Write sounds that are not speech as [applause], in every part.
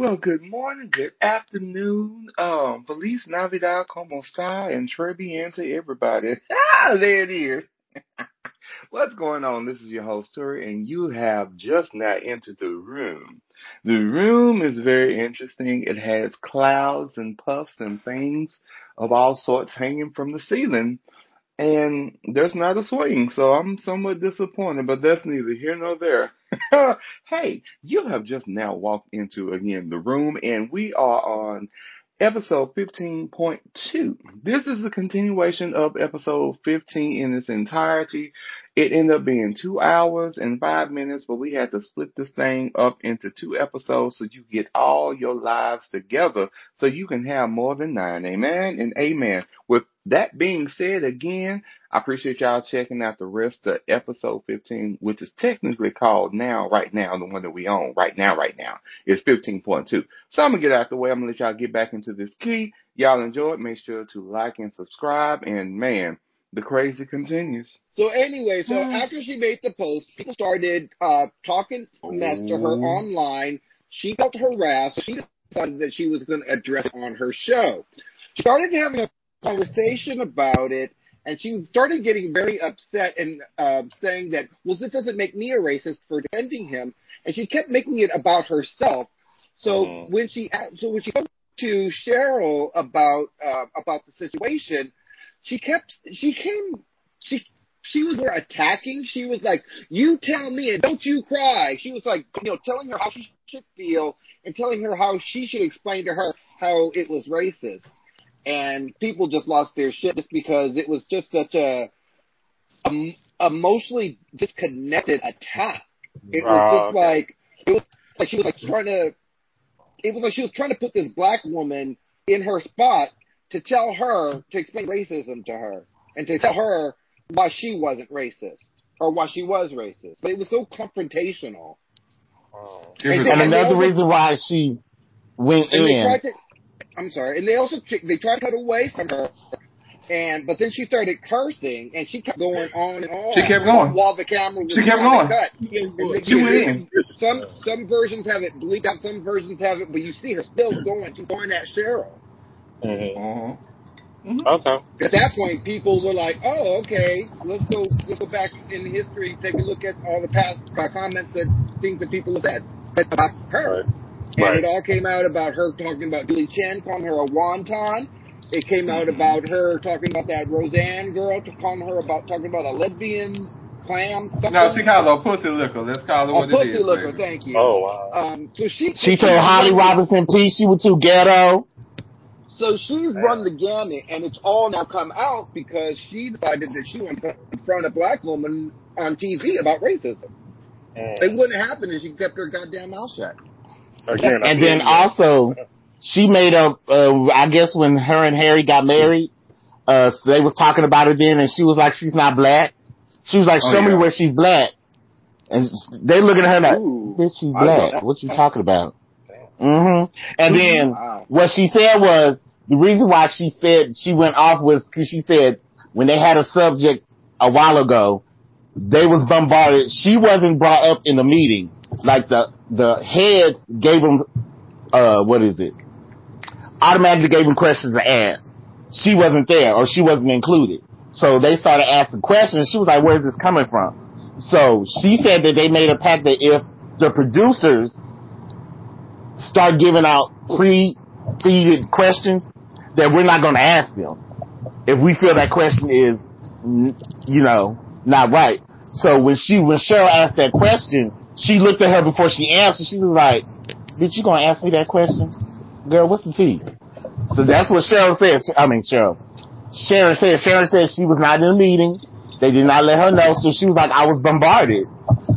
Well, good morning, good afternoon, um, Feliz Navidad, como está, and très bien to everybody. [laughs] Ah, there it is. [laughs] What's going on? This is your host, Tori, and you have just now entered the room. The room is very interesting. It has clouds and puffs and things of all sorts hanging from the ceiling and there's not a swing, so I'm somewhat disappointed, but that's neither here nor there. [laughs] hey, you have just now walked into again the room, and we are on episode 15.2. This is the continuation of episode 15 in its entirety. It ended up being two hours and five minutes, but we had to split this thing up into two episodes so you get all your lives together so you can have more than nine. Amen and amen. With that being said, again, I appreciate y'all checking out the rest of episode 15, which is technically called now, right now, the one that we own right now, right now. is 15.2. So I'm gonna get out of the way. I'm gonna let y'all get back into this key. Y'all enjoy it. Make sure to like and subscribe. And man, the crazy continues. So anyway, so after she made the post, people started uh, talking mess to her Oh. online. She felt harassed. So she decided that she was going to address it on her show. She started having a conversation about it, and she started getting very upset and uh, saying that, well, this doesn't make me a racist for defending him. And she kept making it about herself. So Mhm. when she so when she spoke to Sheryl about uh, about the situation, she kept she came she she was more attacking. She was like, "You tell me, and don't you cry." She was like, you know, telling her how she should feel and telling her how she should explain to her how it was racist. And people just lost their shit just because it was just such a, a emotionally disconnected attack. It was just okay. like it was like she was like trying to. It was like she was trying to put this black woman in her spot to tell her to explain racism to her and to tell her why she wasn't racist or why she was racist. But it was so confrontational. Oh. Here's And And another reason why she went And they in. Tried to. I'm sorry. And they also they tried to cut away from her. And but then she started cursing, and she kept going on and on. She kept going. while the camera was She kept going. cut. And they- She went in. Some some versions have it bleeped out, some versions have it, but you see her still going. She's going at Sheryl. Mhm. Uh-huh. Okay. At that point, people were like, "Oh, okay, let's go, let's go back in history, take a look at all the past comments and things that people have said about her." Right. And Right. it all came out about her talking about Julie Chen, calling her a wonton. It came out about her talking about that Roseanne girl, to calling her about talking about a lesbian clam. No, she called her a pussy liquor. Let's call it a what pussy it is. looker. baby. Thank you. Oh wow. Um, so she She told Holly Robinson, please, she was too ghetto. So she's run the gamut, and it's all now come out because she decided that she wanted to confront a black woman on TV about racism. It Mm. wouldn't happen if she kept her goddamn mouth shut. Again, And then also, she made up, uh, I guess when her and Harry got married, uh, so they was talking about it then and she was like, she's not black. She was like, Oh, show me where she's black. And they looking at her like, bitch, she's black. What you talking about? hmm And then Wow. what she said was, the reason why she said she went off was because she said when they had a subject a while ago, they was bombarded. She wasn't brought up in the meeting. Like the, the heads gave them, uh, what is it? Automatically gave them questions to ask. She wasn't there or she wasn't included. So they started asking questions. She was like, where's this coming from? So she said that they made a pact that if the producers start giving out pre-feeded questions, that we're not going to ask them if we feel that question is, you know, not right. So when she, when Sheryl asked that question, she looked at her before she answered. She was like, "Bitch, you gonna ask me that question, girl? What's the tea?" So that's what Sheryl said. I mean, Sheryl. Sharon said. Sharon said she was not in the meeting. They did not let her know. So she was like, "I was bombarded."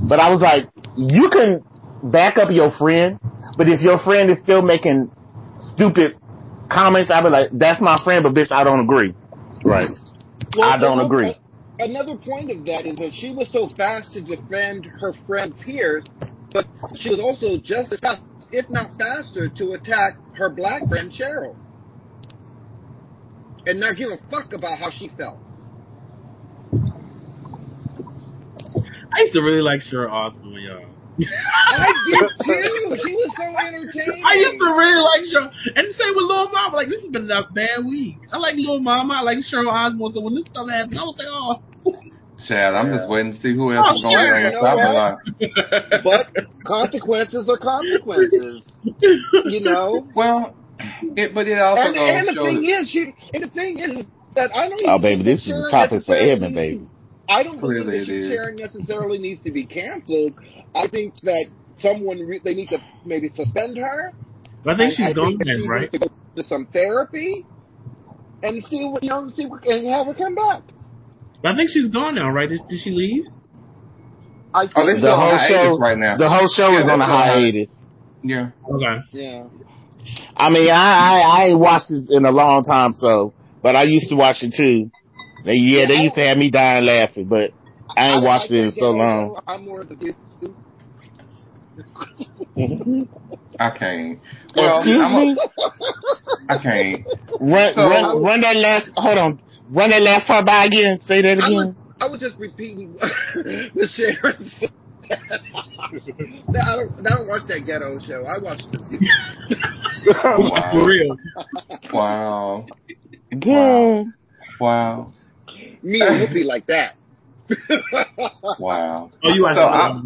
But I was like, "You can back up your friend, but if your friend is still making stupid comments, I'd be like, that's my friend, but bitch, I don't agree. right. I don't another- agree. Another point of that is that she was so fast to defend her friend Piers, but she was also just as fast, if not faster, to attack her black friend Sheryl. And not give a fuck about how she felt. I used to really like Cheryl Osbourne, y'all. I did too. She was so entertaining. I used to really like Cheryl, and the same with Lil Mama. Like this has been a bad week. I like Lil Mama. I like Cheryl Osbourne. So when this stuff happened, I was like, oh. Chad, I'm just waiting to see who else Oh, is going sure, to you know stop what? like, but consequences are consequences. You know. Well, it, but it also And, and the thing that- is, she, and the thing is that I don't. Oh, baby, this is a topic for necessarily Edmund, baby. I don't believe Clearly that. Sharon necessarily needs to be canceled. I think that someone re- they need to maybe suspend her. But I think she's I gone think then, she right? needs to go to some therapy and see what you know, see what, and have her come back. But I think she's gone now, right? Did, did she leave? I Oh, this is The on whole show, right now. the whole show Yeah, is on a hiatus. yeah. Okay. yeah. I mean, I, I I ain't watched it in a long time, so but I used to watch it too. They, yeah, Yeah, they used to have me dying laughing, but I ain't don't watched like it in so long. I'm more of the. I can't. Well, Excuse I'm a- me. I can't. Run, So- run, run that last. Hold on. Run that last part by again. Say that I was, again. I was just repeating [laughs] the Sharon. [laughs] said. I don't, I don't watch that ghetto show. I watch the. Oh, [laughs] wow. For real. Wow. Good. Wow. Me and Whoopi like that. [laughs] Wow. Oh, you So I-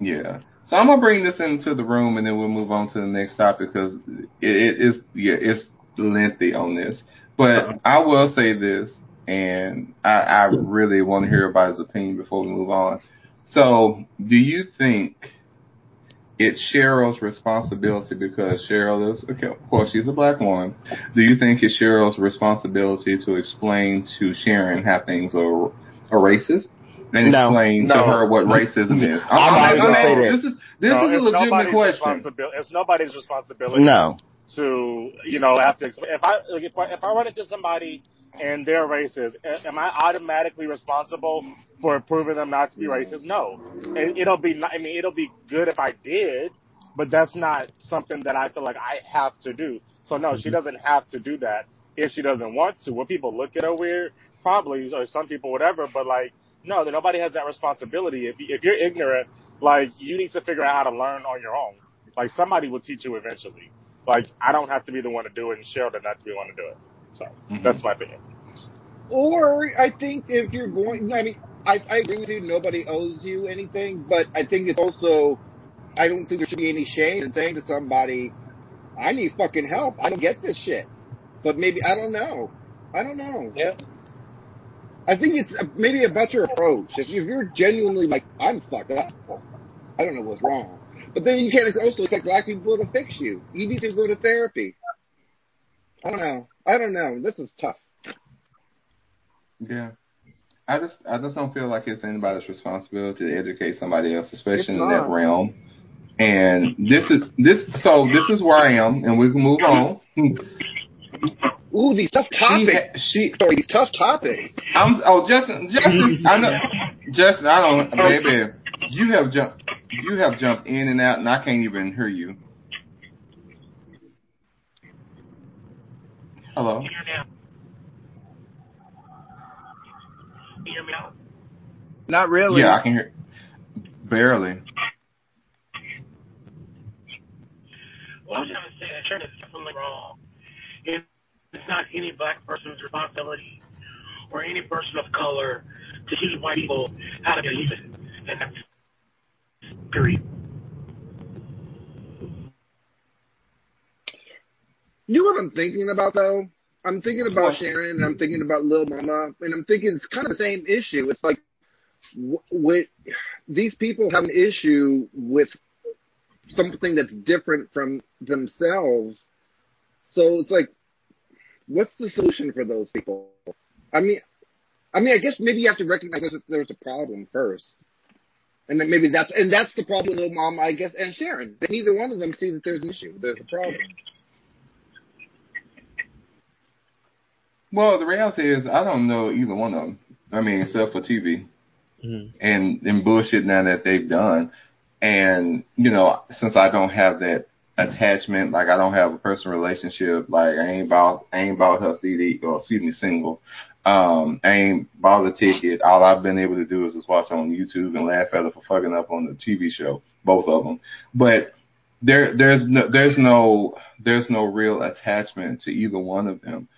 Yeah. So I'm gonna bring this into the room and then we'll move on to the next topic because it, it is yeah it's lengthy on this. But I will say this, and I, I really want to hear about his opinion before we move on. So, do you think it's Sheryl's responsibility because Sheryl is, okay, of course, she's a black woman. Do you think it's Sheryl's responsibility to explain to Sharon how things are, are racist? And No. explain to her what [laughs] racism is. I'm I'm, I'm- say. This is this no, is a legitimate question. It's nobody's responsibility No. to you know have to. If I if I, if I run into somebody and they're racist, am I automatically responsible for proving them not to be racist? No. It, it'll be. I mean, it'll be good if I did, but that's not something that I feel like I have to do. So no, she mm-hmm. doesn't have to do that if she doesn't want to. Will people look at her weird? Probably, or some people, whatever. But like, no, that nobody has that responsibility. If you- if you're ignorant, like you need to figure out how to learn on your own. Like somebody will teach you eventually. Like I don't have to be the one to do it, and Sheryl did not to be the one to do it. So Mhm. that's my opinion. Or I think if you're going, I mean, I, I agree with you. Nobody owes you anything, but I think it's also, I don't think there should be any shame in saying to somebody, "I need fucking help. I don't get this shit." But maybe I don't know. I don't know. Yeah. I think it's maybe a better approach. If you're, genuinely like, "I'm fucked up," I don't know what's wrong. But then you can't also expect black people to fix you. You need to go to therapy. I don't know. I don't know. This is tough. Yeah. I just I just don't feel like it's anybody's responsibility to educate somebody else, especially in that realm. And this is this so this is where I am, and we can move on. Ooh, these tough She topics. ha- she Sorry, these tough topics. I'm oh Justin Justin I know [laughs] Justin I don't oh. baby you have jumped you have jumped in and out and I can't even hear you. Hello. Not really. Yeah, I can hear barely. Well, I'm trying to say that Sharon is definitely wrong. It- It's not any black person's responsibility or any person of color to teach white people how to be human. And that's period. You know what I'm thinking about though? I'm thinking about Sharon and I'm thinking about Lil Mama and I'm thinking it's kind of the same issue. It's like wh- with these people have an issue with something that's different from themselves. So it's like, what's the solution for those people? I mean, I mean, I guess maybe you have to recognize that there's a problem first. And then maybe that's, and that's the problem with Lil Mama, I guess, and Sharon. Neither one of them see that there's an issue. There's a problem. Well, the reality is I don't know either one of them. I mean, except for TV Mhm. and and bullshit now that they've done. And you know, since I don't have that attachment, like I don't have a personal relationship, like I ain't bought I ain't bought her CD or excuse me single. Um, I ain't bought a ticket. All I've been able to do is just watch on YouTube and laugh at her for fucking up on the TV show. both of them. But there, there's no, there's no, there's no real attachment to either one of them.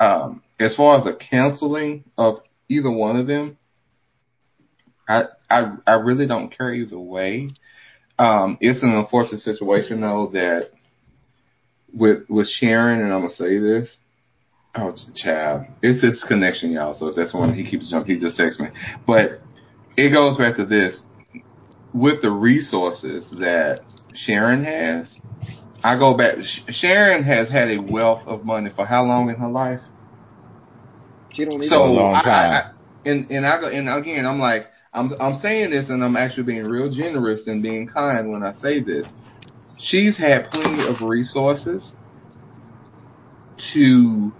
Um, as far as the canceling of either one of them, I, I, I really don't care either way. Um, it's an unfortunate situation though that with, with Sharon, and I'm gonna say this, Oh, child. It's his connection, y'all. So if that's one he keeps jumping, he just texts me. But it goes back to this. With the resources that Sharon has, I go back. Sharon has had a wealth of money for how long in her life? She don't need So a long time. I, I, and and I go and again, I'm like, I'm I'm saying this, and I'm actually being real generous and being kind when I say this. She's had plenty of resources to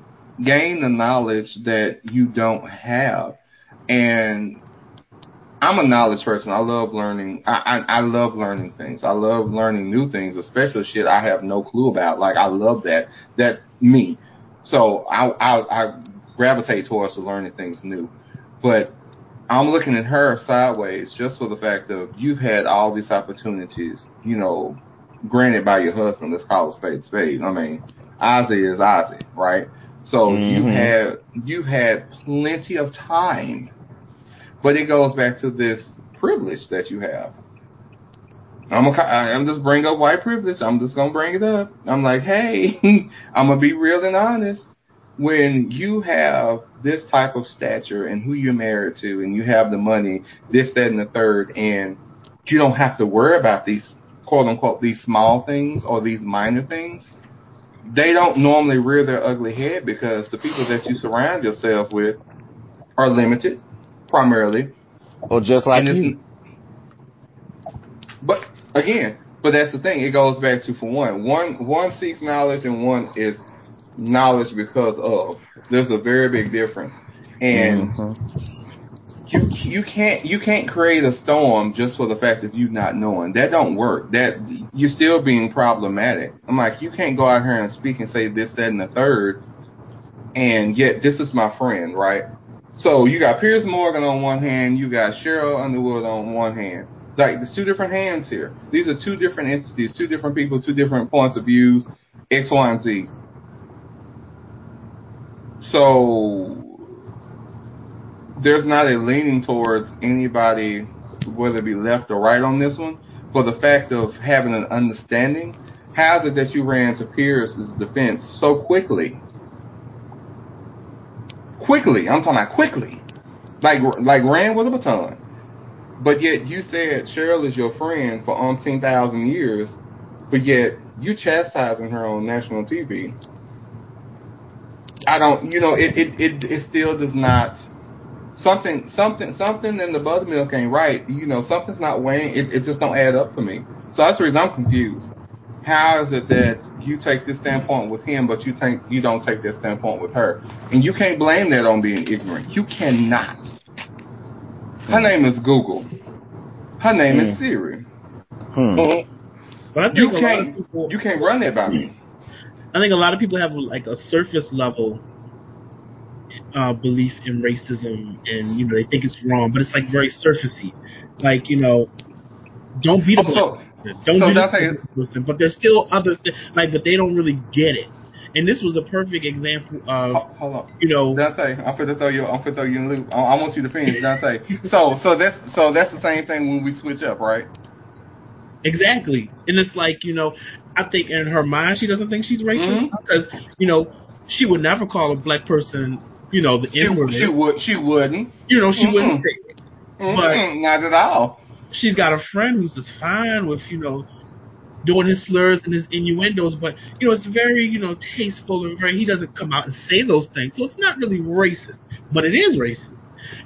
gain the knowledge that you don't have, and I'm a knowledge person. I love learning. I, I I love learning things. I love learning new things, especially shit I have no clue about. Like I love that. That me. So I I, I gravitate towards to learning things new, but I'm looking at her sideways just for the fact of you've had all these opportunities. You know, granted by your husband. Let's call it spade spade. I mean, Ozzy is Ozzy, right? So you've Mhm. had you've had plenty of time but it goes back to this privilege that you have. I'm a, I'm just bring up white privilege. I'm just gonna bring it up. I'm like, hey, [laughs] I'm gonna be real and honest. When you have this type of stature and who you're married to, and you have the money, this, that, and the third, and you don't have to worry about these quote unquote these small things or these minor things. They don't normally rear their ugly head because the people that you surround yourself with are limited, primarily, Or just like you. But again, but that's the thing. It goes back to for one, one one seeks knowledge and one is knowledge because of. There's a very big difference, and Mhm. you you can't you can't create a storm just for the fact of you not knowing. That don't work. That you're still being problematic. I'm like, you can't go out here and speak and say this, that, and the third, and yet this is my friend, right? So you got Piers Morgan on one hand, you got Sheryl Underwood on one hand. Like there's two different hands here. These are two different entities, two different people, two different points of views, X, Y, and Z. So there's not a leaning towards anybody, whether it be left or right on this one, for the fact of having an understanding. How is it that you ran to Piers's defense so quickly? Quickly, I'm talking about quickly, like like ran with a baton. But yet you said Sheryl is your friend for umpteen thousand years, but yet you chastising her on national TV. I don't, you know, it it it, it still does not something something something in the buttermilk ain't right. You know, something's not weighing. It it just don't add up for me. So that's the reason I'm confused. How is it that you take this standpoint with him, but you think you don't take this standpoint with her, and you can't blame that on being ignorant. You cannot. Her name is Google. Her name is Hmm. Siri. Hmm. But I think You a lot of can't people, you can't run that by me. I think a lot of people have like a surface level uh, belief in racism, and you know they think it's wrong, but it's like very surfacey. Like you know, don't be the Oh, so- don't so be the that's how- black person, but there's still other th- like, but they don't really get it. And this was a perfect example of Ho- Hold on. you know Dante, I'm finna throw you. I'm finna throw you in loop. I, I want you to finish, Dante. So, so that's so that's the same thing when we switch up, right? Exactly. And it's like, you know, I think in her mind she doesn't think she's racist Mhm. because, you know, she would never call a black person, you know, the She, N word. she would. She wouldn't. You know, she Mm-mm. wouldn't say it. Mm-mm, not at all. She's got a friend who's just fine with, you know, doing his slurs and his innuendos, but you know, it's very, you know, tasteful and very he doesn't come out and say those things. So it's not really racist. But it is racist.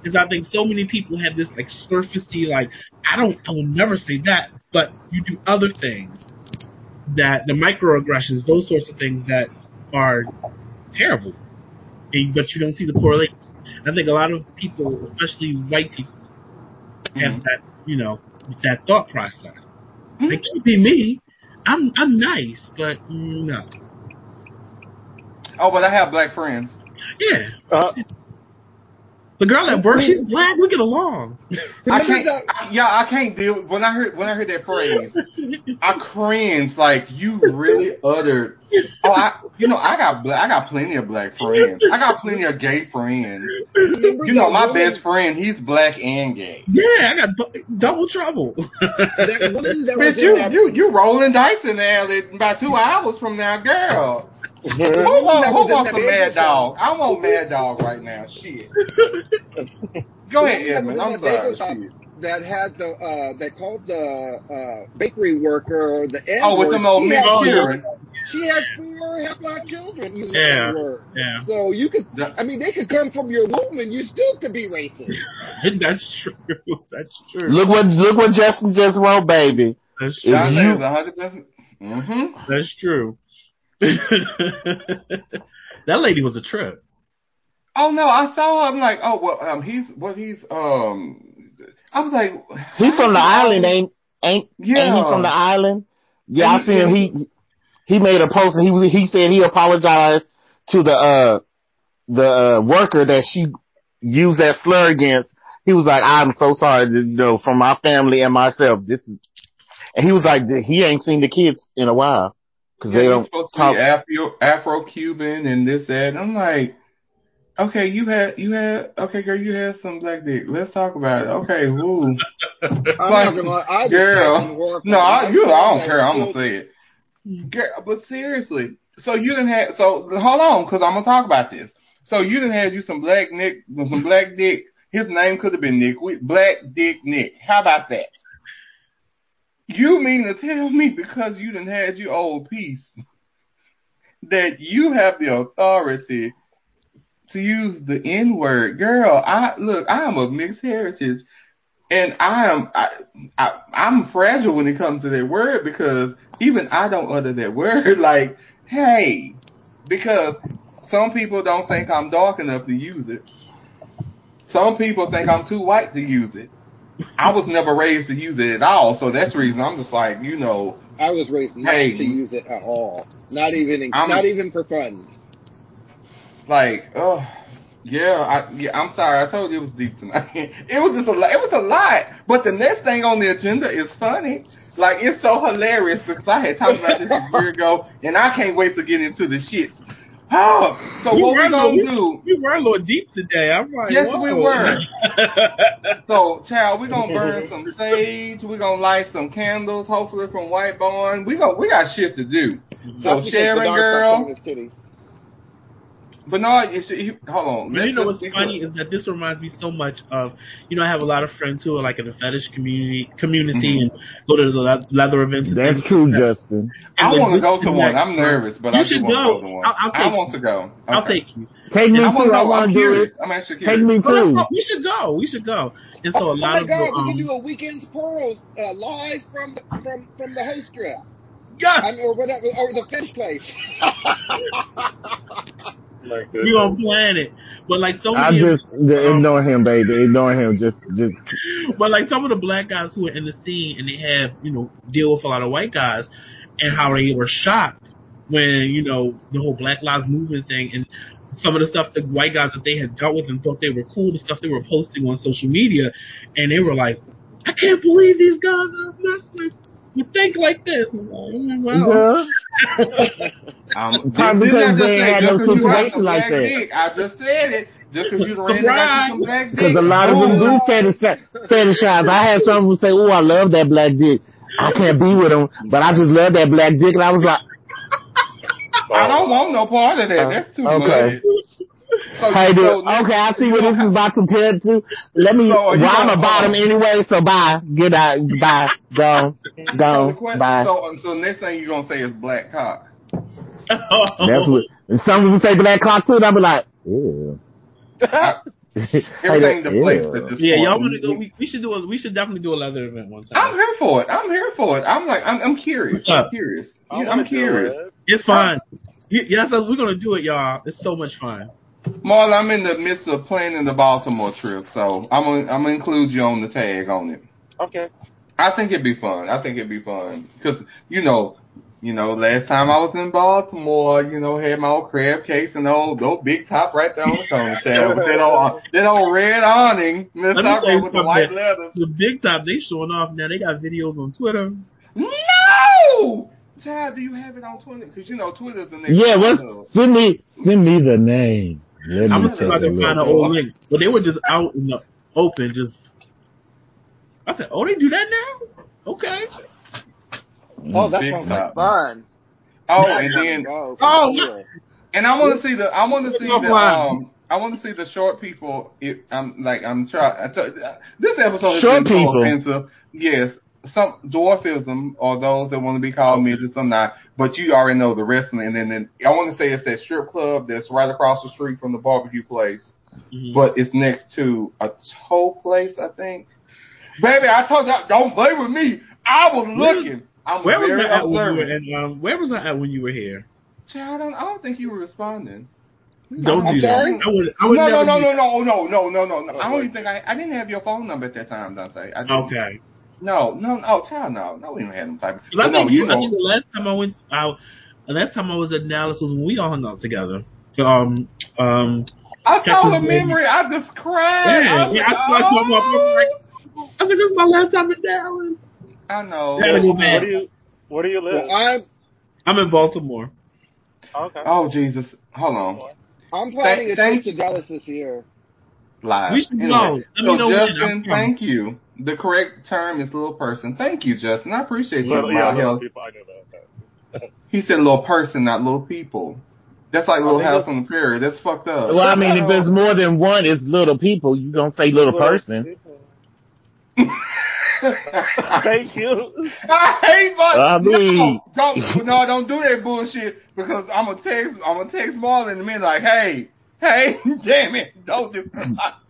Because I think so many people have this like surfacey like I don't I will never say that, but you do other things that the microaggressions, those sorts of things that are terrible. But you don't see the correlation. I think a lot of people, especially white people, have Mhm. that you know, that thought process. Mhm. It can't be me. I'm I'm nice, but mm, no. Oh, but I have black friends. Yeah. Uh, The girl at work, she's [laughs] black. We get along. I [laughs] can't. that- I, yeah, I can't deal. When I heard when I heard that phrase, I cringed. Like you really uttered. Oh, I. You know, I got. I got plenty of black friends. I got plenty of gay friends. You know, my best friend, he's black and gay. Yeah, I got double trouble. That woman that was Bitch, you that you you rolling dice in there about two hours from now, girl. Who, That want, who wants some Mad. Dog? I want Mad Dog right now. Shit. [laughs] Go ahead, Edmund. I'm sorry. Shop Shit. That had the uh that called the uh bakery worker the N Oh, with the old she, had, children. she had four half black children using Yeah. that word. yeah, So you could That- I mean they could come from your womb and you still could be racist. [laughs] that's true. That's true. Look what look what Justin just wrote, baby. That's true. You- hundred percent. Mm-hmm. That's true. [laughs] that lady was a trip. Oh no, I saw. I'm like, oh well, um, he's what he's um. I was like, He's from the island, ain't ain't Yeah. ain't he from the island? Yeah, And I he- seen him. He he made a post and he was he said he apologized to the uh the uh, worker that she used that slur against. He was like, I'm so sorry, you know, from my family and myself. This is, and he was like, he ain't seen the kids in a while because Yeah, they don't talk. Afro Afro Cuban and this that. And I'm like, okay, you had you had okay, girl, you had some black dick. Let's talk about it. Okay, woo. [laughs] I'm Like, not gonna lie, I was girl. fucking horrified. No, I, you, I don't care. I'm gonna say it. Hmm. Girl, but seriously, so you didn't have so hold on, because I'm gonna talk about this. So you didn't have you some black Nick, some black dick. His name could have been Nick, We- Black Dick Nick. How about that? You mean to tell me because you didn't had your old piece that you have the authority to use the N word, girl? I look, I am of mixed heritage, and I am I, I I'm fragile when it comes to that word because even I don't utter that [laughs] word. Like, hey, because some people don't think I'm dark enough to use it. Some people think I'm too white to use it. I was never raised to use it at all, so that's the reason I'm just like, you know, I was raised not Hey. to use it at all. Not even in, not even for funds. Like, oh, yeah, I, yeah, I'm sorry, I told you it was deep tonight. [laughs] It was just a lot. It was a lot. But the next thing on the agenda is funny. Like, it's so hilarious because I had talked about this a year ago, and I can't wait to get into the shit. Oh, [sighs] so You what we a gonna little- do? We were a little deep today. I'm like, Yes, whoa. we were. [laughs] So, child, we're gonna burn some sage. We're gonna light some candles, hopefully from White Barn. We gon' we got shit to do. So, That's Sharon, Bernard girl, sucks on his titties. You should, you, hold on. But you know what's just- funny is that this reminds me so much of, you know, I have a lot of friends who are like in the fetish community, community Mhm. and go to the leather events. and That's true, like that. Justin. I And the want to go to disconnect- one. I'm nervous, but You I should go. go to one. I'll- I'll I take want to go. I'll take you. Take me I too. I know. want I'm to do it. I'm actually Take me Oh, too. no, we should go. We should go. And so a Oh lot my of God, the, we um, can do a weekend's pearls uh, live from from from the host strip. yeah, I mean, or whatever, or the fish place. [laughs] we gonna plan it. But like some I many, of- just um, ignore him, baby. Ignore him. Just just [laughs] but like some of the black guys who were in the scene and they had, you know, deal with a lot of white guys and how they were shocked when, you know, the whole Black Lives Movement thing and some of the stuff the white guys that they had dealt with and thought they were cool, the stuff they were posting on social media, and they were like, I can't believe these guys are messing you think like this. I'm like, "Mm, well, yeah. [laughs] Um, Probably because they say, had no situation like that. Dick, I just said it. Just because you ran some black dick. [laughs] Because a lot of them do fetish, fetishize. I had some who say, "Oh, I love that black dick. I can't be with him, but I just love that black dick." And I was like, [laughs] I don't want no part of that. That's too Okay. much. So, "Hey, dude, so- okay, I see where this is [laughs] about to tend to. Let me. So well, I'm a bottom anyway, so bye. Get out. Bye. Go. so Go. question, Bye." so, so next thing you're gonna say is black cock. [laughs] That's what. And some people say black clock too, and I'll be like, [laughs] "Ew." [laughs] Everything deflates at this yeah, point. y'all want to go? We, we should do a we should definitely do a leather event one time. I'm here for it. I'm here for it. I'm like, I'm, I'm curious. I'm curious. You, I'm curious. it. It's fun. Y- Yes, we're gonna do it, y'all. It's so much fun. Marla, I'm in the midst of planning the Baltimore trip, so I'm gonna, I'm gonna include you on the tag on it. Okay. I think it'd be fun. I think it'd be fun because you know You know, last time I was in Baltimore, you know, had my old crab cakes and old old big top right there on the corner child. With that old that old red awning, Miss Let me tell with the something. white letters. The big top, they showing off now. They got videos on Twitter. No! Child, do you have it on Twitter? Because you know Twitter's the next Yeah, what? one. Send me, send me the name. Let I'm me gonna see if I a can find an look. old link. But they were just out in the open, just. I said, oh, they do that now? Okay. Oh, that Big sounds top. like fun. Oh, That and then go, Oh, sure. And I want to see the I want to see the um I want to see the short people. It, I'm like I'm trying. This episode has Short been so offensive. Yes, some dwarfism or those that want to be called midgets, some not. But you already know the wrestling. And then, then I want to say it's that strip club that's right across the street from the barbecue place, Mhm. but it's next to a tow place, I think. Baby, I told you don't play with me. I was looking. I'm Where was very I at when you were? observant. And, um, where was I at when you were here? Child, I don't, I don't think you were responding. Don't I'm do sorry? that. I would. I would no, never no, do no, no, no, no, no, no, no. Oh, I don't even think I. I didn't have your phone number at that time, Dante. I didn't. Okay. No, no, no, child, no, no. We didn't have them type. Of, 'Cause I but no, you you. I think the last time I went out, the last time I was at Dallas was when we all hung out together. Um, um, I saw the Texas memory. I just cried. Yeah, I was yeah, like, I saw it pop I was oh. I think this is my last time in Dallas. I know. Gotta go Where do you Where do you live? Well, I'm I'm in Baltimore. Oh, okay. Oh Jesus! Hold on. I'm planning Thank- a thank- trip to Dallas this year. Live. We should Anyway, go. Let me so know. Justin, thank you. The correct term is little person. Thank you, Justin. I appreciate you. Little, my yeah, little people. I knew that. [laughs] He said little person, not little people. That's like little house on the prairie. That's fucked up. Well, I mean, if there's more than one, it's little people. You don't say little person. [laughs] [laughs] Thank you. I hate my. Ah, I mean- no, don't no, don't do that bullshit because I'm gonna text. I'm gonna text Marlon in a minute. Like, hey, hey, [laughs] damn it, don't do. [clears throat]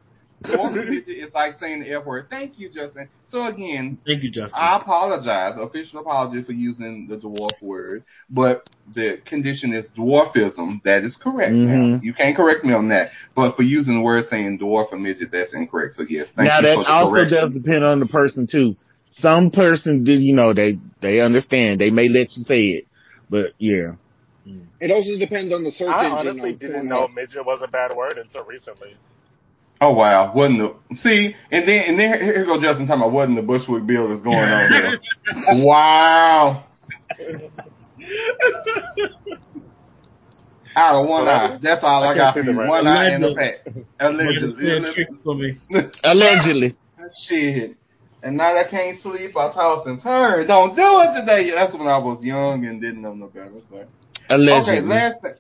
it's like saying the F word. Thank you, Justin. So again, Thank you, Justin. I apologize. Official apology for using the dwarf word, but the condition is dwarfism. That is correct. Now Mhm. you can't correct me on that. But for using the word saying dwarf or midget, that's incorrect. So yes, thank now you that for the also correction. does depend on the person too. Some person did, you know, they they understand. They may let you say it, but yeah. It also depends on the search I engine. honestly didn't know midget was a bad word until recently. Oh wow, wasn't the see? And then and then here go Justin talking about wasn't the Bushwick bill that's going on there? [laughs] wow, out of one eye. That's all I, I got can't for you. the One eye in the back. Allegedly. Allegedly. tricks for me. [laughs] Allegedly. Shit. And now that I can't sleep, I toss and turn. Don't do it today. That's when I was young and didn't know no better. But Allegedly. Okay, last thing.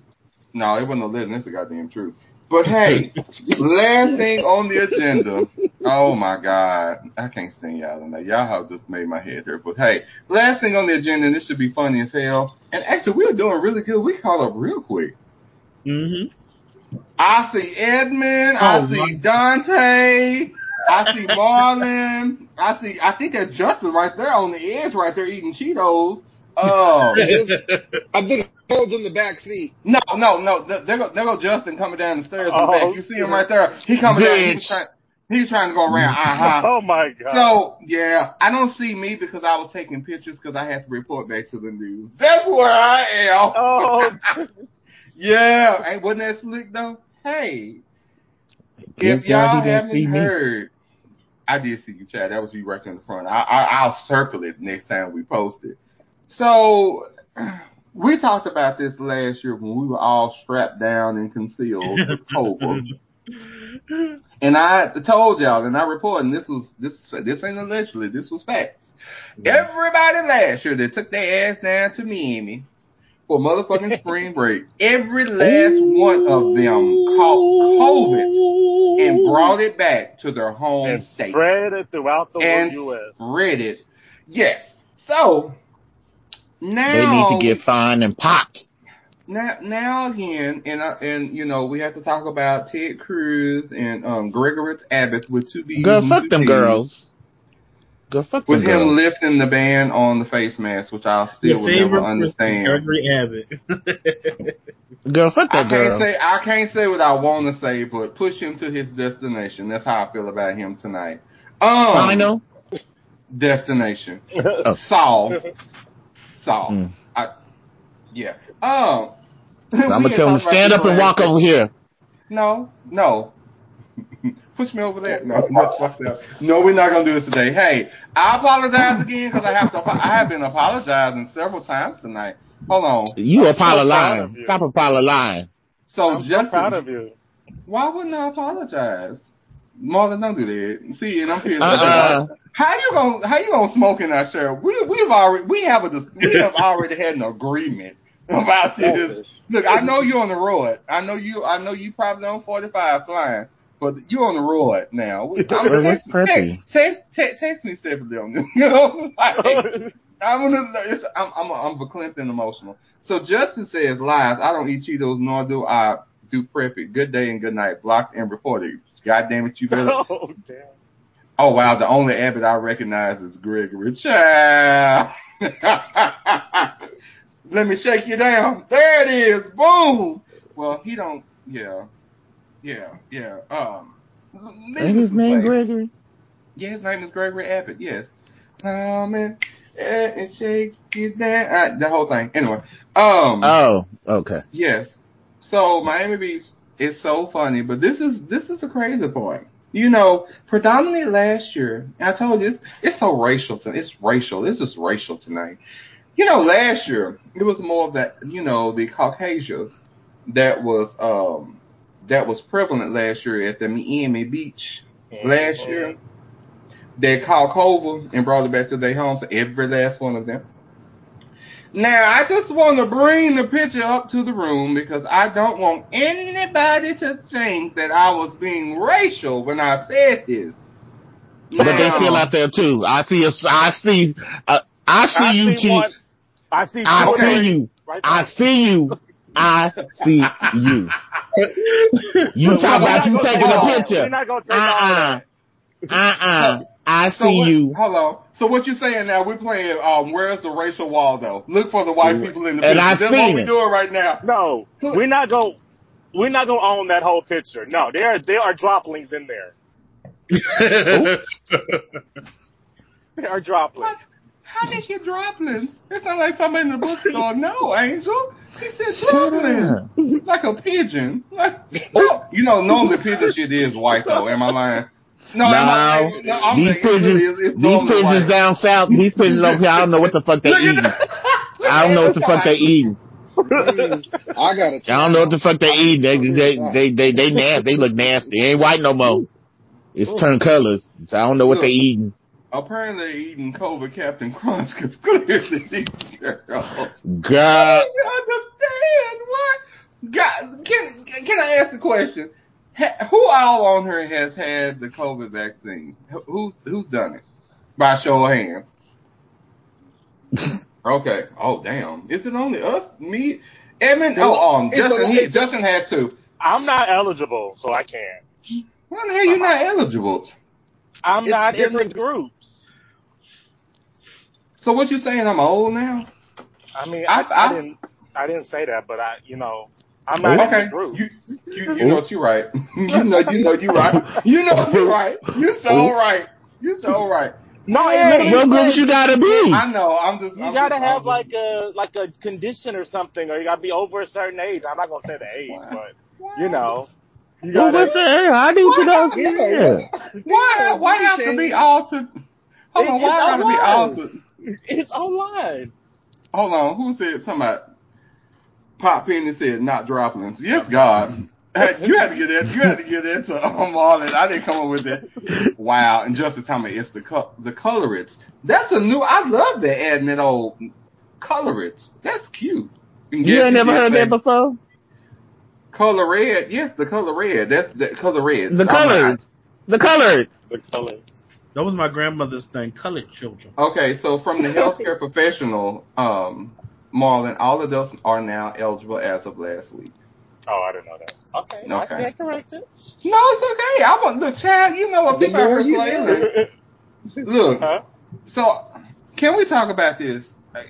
No, it wasn't no legend. That's the goddamn truth. But hey, [laughs] last thing on the agenda. Oh my god, I can't stand y'all tonight. Y'all have just made my head hurt. But hey, last thing on the agenda, and this should be funny as hell. And actually, we are doing really good. We caught up real quick. Mm-hmm. I see Edmund. Oh, I see my- Dante. I see Marlon. I see. I think that's Justin right there on the edge, right there eating Cheetos. Oh I think holds in the back seat. no, no, no! There there go, there go Justin coming down the stairs in the Oh, back. You see him right there? He coming down. He's Bitch. trying. He's trying to go around. [laughs] Uh huh. Oh my god. So yeah, I don't see me because I was taking pictures because I had to report back to the news. That's where I am. Oh. [laughs] yeah, ain't wasn't that slick though? Hey, if Thank y'all he didn't haven't see me. heard, I did see you, Chad. That was you right in the front. I, I, I'll circle it next time we post it. So we talked about this last year when we were all strapped down and concealed with. [laughs] And I told y'all, and I reported, and this was this this ain't allegedly, this was facts. Mm-hmm. Everybody last year that took their ass down to Miami for motherfucking spring [laughs] break, every last one of them caught COVID and brought it back to their home and state spread it throughout the and U.S. spread it. Yes. So They need to get fined and popped. now, now again, and uh, and you know we have to talk about Ted Cruz and um, Gregory Abbott with two B's. Go fuck them girls. Go fuck them girls. With them him girls. lifting the ban on the face mask, which I still Your will never understand. Gregory Abbott. [laughs] Girl, fuck I that can't say I can't say what I want to say, but push him to his destination. That's how I feel about him tonight. Um, Final. destination. Oh. Saul. [laughs] Saul. Mm. I, Yeah. Um. [laughs] I'm gonna tell him to stand up and walk over here. No, no. [laughs] Push me over there. No, that's fucked up. No, we're not gonna do this today. Hey, I apologize again because I have to. I have been apologizing several times tonight. Hold on. You I'm so proud of apologize. you. Stop apologizing. So I'm so proud of you. why wouldn't I apologize? Marlon, don't do that. See, and I'm here. Uh-uh. How you gonna How you gonna smoke in our show? We we've already we have a we [laughs] have already had an agreement about this. Selfish. Look, I know you're on the road. I know you. I know you probably on 45 flying, but you're on the road now. [laughs] I'm, text, what's text, text, text me separately on this. [laughs] You know, like, I'm gonna. It's, I'm I'm I'm verklempt and emotional. So Justin says lies. I don't eat Cheetos, nor do I do preppy. Good day and good night. Blocked and reported. God damn it, you better. oh damn. Oh wow, the only Abbott I recognize is Gregory. Child. [laughs] Let me shake you down. There it is. Boom. Well, he don't. Yeah, yeah, yeah. Um, Ain't his name Gregory? Yeah, his name is Gregory Abbott. Yes. Come and, and shake you down. Uh, the whole thing. Anyway. Um. Oh, okay. Yes. So Miami Beach is so funny, but this is this is the crazy part. You know, predominantly last year, I told you it's, it's so racial. To, it's racial. This is racial tonight. You know, last year it was more of that. You know, the Caucasians that was um that was prevalent last year at the Miami Beach last year. They called over and brought it back to their homes. Every last one of them. Now, I just want to bring the picture up to the room because I don't want anybody to think that I was being racial when I said this. But they Now- still out there too. I see us. I see. Uh, I see I you, see Chief. one. I see. I two see you. Right I see you. I see you. You talk we're about you taking a picture. We're not gonna take Uh all uh. Uh uh. I So see what, you. Hold on. So what you saying now? We're playing. Um, where's the racial wall though? Look for the white people in the And picture. I've That's seen what we're doing right now. No, we're not going. We're not going to own that whole picture. No, there are there are droplings in there. [laughs] There are droplings. How did you droplings? It sounds like somebody in the bookstore. [laughs] No, Angel. He said Shut droplings. Like a pigeon. Like, no, you know, normally pigeon shit is white though. Am I lying? No, I, No, I'm these pigeons. It's these pigeons down south, these pigeons over here, I don't know what the fuck they eating. I don't know what the fuck they eating. I got to I don't know what the fuck they eating. They they they they they nasty. They look nasty. They ain't white no more. It's turned colors. So I don't know what they eating. Apparently they're eating COVID Captain Crunch because clearly these girls. God, I understand what. God, can can I ask the question? Ha, who all on here has had the COVID vaccine? Who's who's done it? By show of hands. [laughs] Okay. Oh damn. Is it only us? Me? Edmund? Oh, um, Justin. He, Justin had to. I'm not eligible, so I can't. Why the hell you not eligible? I'm It's not in the different. groups. So what you saying? I'm old now? I mean, I- I, I, I- didn't. I didn't say that, but I, you know, I'm not oh. in Okay. the group. You, you, you oh. know you're right. you know you know you're right. You know you're oh. right. You so right. You so right. no, it hey, literally what group you gotta be? I know. I'm just. You I'm gotta just, have I'm like just- a like a condition or something, or you gotta be over a certain age. I'm not gonna say the age, Wow. but you know, you Well, gotta. what the hell? I need to know. Yeah. Yeah. Why? Why have to be altered? Hold on. It's Why gotta be online. altered? It's online. Hold on. Who said something about Pop Penny said not droplings? Yes, God. [laughs] You had to get that. You had to get that to um, Marlon. I didn't come up with that. Wow. And Justin told me it's the co- the colorists. That's a new. I love that adding that old colorists. That's cute. And You yes, ain't never heard that before? Color red. Yes, the color red. That's the color red. The colors. The colors. The colors. That was my grandmother's thing. Colored children. Okay, so from the [laughs] healthcare professional, um, Marlon, all adults are now eligible as of last week. Oh, I didn't know that. Okay, I Okay. stand corrected. No, it's okay. I want look, child. You know what The people are more you slavery. Look, Huh? so can we talk about this?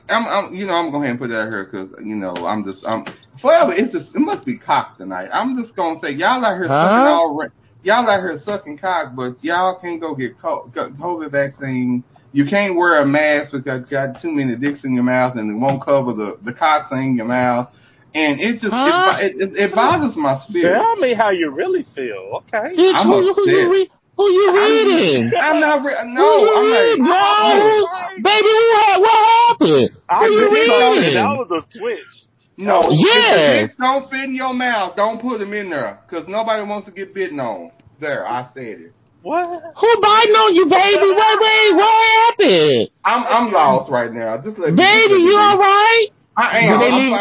I'm, I'm, you know, I'm going to put that here because you know I'm just, I'm forever. It's just, it must be cock tonight. I'm just gonna say y'all out here Huh? sucking all, y'all out here sucking cock, but y'all can't go get co- COVID vaccine You can't wear a mask because you got too many dicks in your mouth and it won't cover the the cocks in your mouth. And it just Huh? it, it, it bothers my spirit. Tell me how you really feel. Okay. Bitch, I'm who, you- who you upset. read? Who you reading? [laughs] I'm not. Re- Who no, you I'm reading, like, bros? Baby, who had, what happened? I Who you you reading? that was a switch. No, yeah. if dicks don't fit in your mouth, don't put them in there, cause nobody wants to get bitten on. There, I said it. What? Who biting on you, baby? Wait, wait, what happened? I'm I'm lost right now. Just let me. Baby, me you be. alright? I Did am. they I'm leave-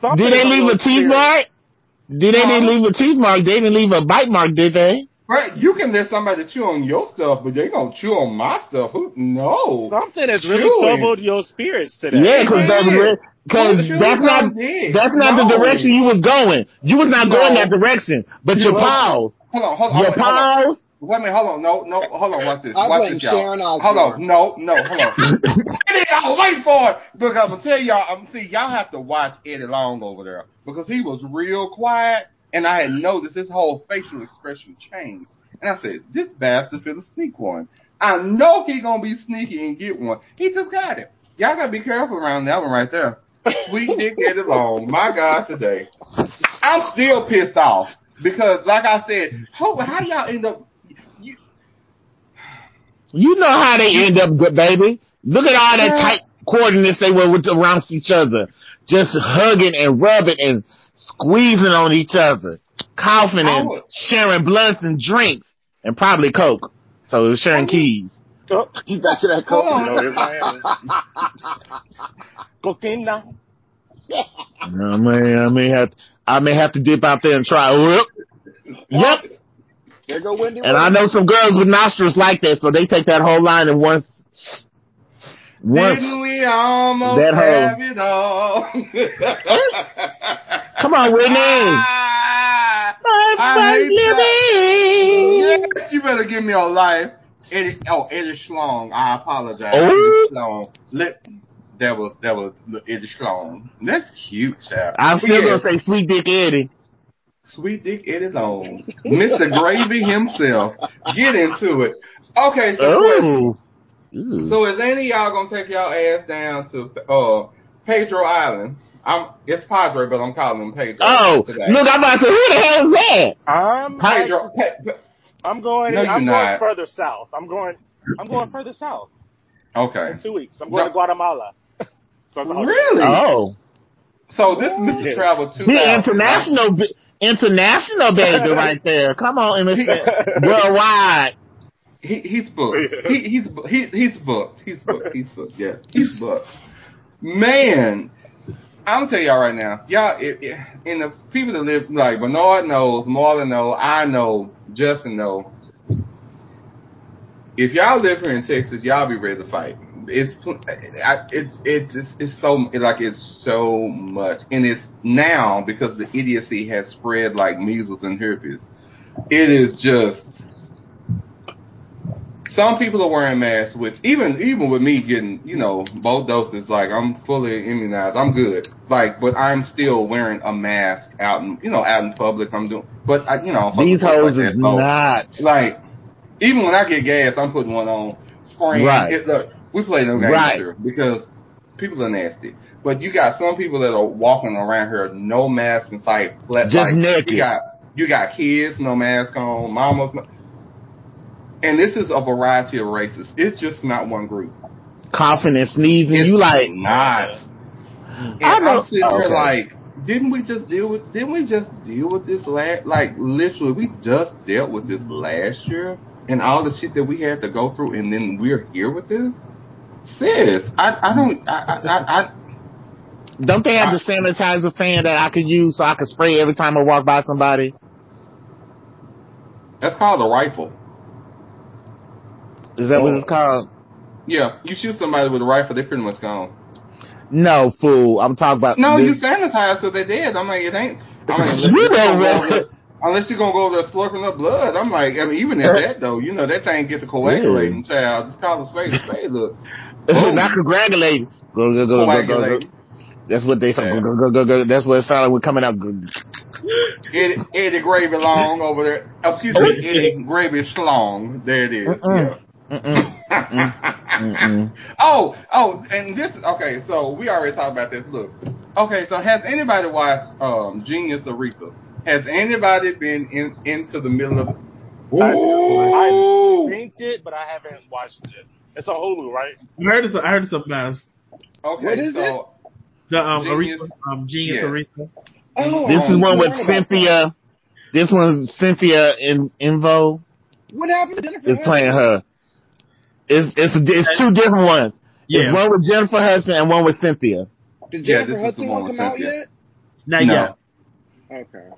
fine. Did they leave your a teeth mark? Did they No. didn't leave a teeth mark? They didn't leave a bite mark, did they? Right, you can let somebody chew on your stuff, but they gonna chew on my stuff. Who? No. Something has really Chewing. troubled your spirits today. Yeah, because that's is. because that's chew not that's not No. the direction you was going. You was not No. going that direction. But your Well, paws, Hold on, hold on, your wait, hold on. paws. Wait a minute, hold on, no, no, hold on, watch this, I watch this, y'all. Hold on, no, no, hold on. [laughs] Eddie, I'll wait for it because I'm gonna tell y'all. I'm see y'all have to watch Eddie Long over there because he was real quiet, and I had noticed his whole facial expression changed. And I said, this bastard finna sneak one. I know he gonna be sneaky and get one. He just got it. Y'all gotta be careful around that one right there. Sweet Dick Eddie Long, my God, today. I'm still pissed off because, like I said, how, how y'all end up? You, You know how they end up, good baby. Look at all that Yeah. tight coordinates they were with around each other, just hugging and rubbing and squeezing on each other, coughing and would- sharing blunts and drinks, and probably coke. So it was sharing keys. Oh, You back to that coke. on. no, it's Miami. Coquina. I may, I may have, I may have to dip out there and try. Whoop. Yep. There go Wendy. And I know some girls with nostrils like that, so they take that whole line and once, once. Didn't we almost That hoe. have it all? [laughs] Come on, Whitney. Ah, My I hate living. yes, you better give me a life. Eddie, oh, Eddie Schlong. I apologize. Oh. Eddie Schlong. Let, that was, that was Eddie Schlong. That's cute, child. I'm still Yeah. gonna say Sweet Dick Eddie. Sweet Dick Eddie Long. Mr. Gravy himself. Get into it. Okay, so. Oh. So is any of y'all gonna take y'all ass down to uh Pedro Island? I'm it's Padre, but I'm calling him Pedro. Oh, today. look, I'm about to say, who the hell is that? I'm Pedro. Pe- Pe- I'm going. No, I'm not. going further south. I'm going. I'm going further south okay. in two weeks. I'm going No. to Guatemala. so it's all- Really? Oh, So this Mr. Yeah. Travel two the international, bi- international baby [laughs] right there. Come on, MSN. worldwide. He, he's booked. He, he's he, he's booked. He's booked. He's booked. Yes, he's booked. Man, I'm gonna tell y'all right now, y'all. It, it, and the people that live like Bernard knows, Marlon knows, I know, Justin know. If y'all live here in Texas, y'all be ready to fight. It's it's it's it's, it's so like it's so much, and it's now because the idiocy has spread like measles and herpes. It is just some people are wearing masks, which even even with me getting you know both doses, like I'm fully immunized, I'm good. Like, but I'm still wearing a mask out in you know out in public. I'm doing, but I, you know These like hoes that, is not. like even when I get gas, I'm putting one on, spraying. Right. It, look, we play no games Right. here because people are nasty. But you got some people that are walking around here no mask in sight, flat Just like, naked. You got you got kids no mask on, mamas. No, and this is a variety of races. It's just not one group. Coughing and sneezing. It's you like, not. And I know- I'm sitting here like, didn't we just deal with? Didn't we just deal with this last? Like literally, we just dealt with this last year, and all the shit that we had to go through, and then we're here with this. Sis, I I don't I I, I, don't they have the sanitizer fan that I could use so I could spray every time I walk by somebody? that's called a rifle. Is that what Oh. it's called? Yeah, you shoot somebody with a rifle, they're pretty much gone. No, fool. I'm talking about. No, you sanitize so they dead. I'm like, it ain't. I mean, [laughs] unless You you're know gonna go what? over there- Unless you're gonna go over there slurping up blood, I'm like, I mean, even at that though, you know, that thing gets a coagulating child. Just call a spade a spade. Look, [laughs] [laughs] not congratulating. Go, go, go, go, go, go. coagulating. That's what they say. Yeah. Go, go, go, go. That's what it sounded like we're coming out. Eddie, Eddie Gravy Long over there. Oh, excuse me, [laughs] Eddie Gravy Schlong. There it is. Mm-mm. Yeah. Mm-mm. Mm-mm. [laughs] oh, oh, and this okay. So we already talked about this. Look, okay. So has anybody watched um, Genius Aretha? Has anybody been in into the middle of? I've synced it, but I haven't watched it. It's a Hulu, right? I heard it's a, I heard it's a mess. Okay, What is so The um Genius- Aretha, um Genius Yeah. Aretha. Oh, This I is one with Cynthia. This one's Cynthia in Invo that. What happened to Jennifer? is playing her. It's it's it's two different ones. Yeah, It's one with Jennifer Hudson and one with Cynthia. Did Yeah, Jennifer this is Hudson the one one come out Cynthia. yet? not no. yet. Okay.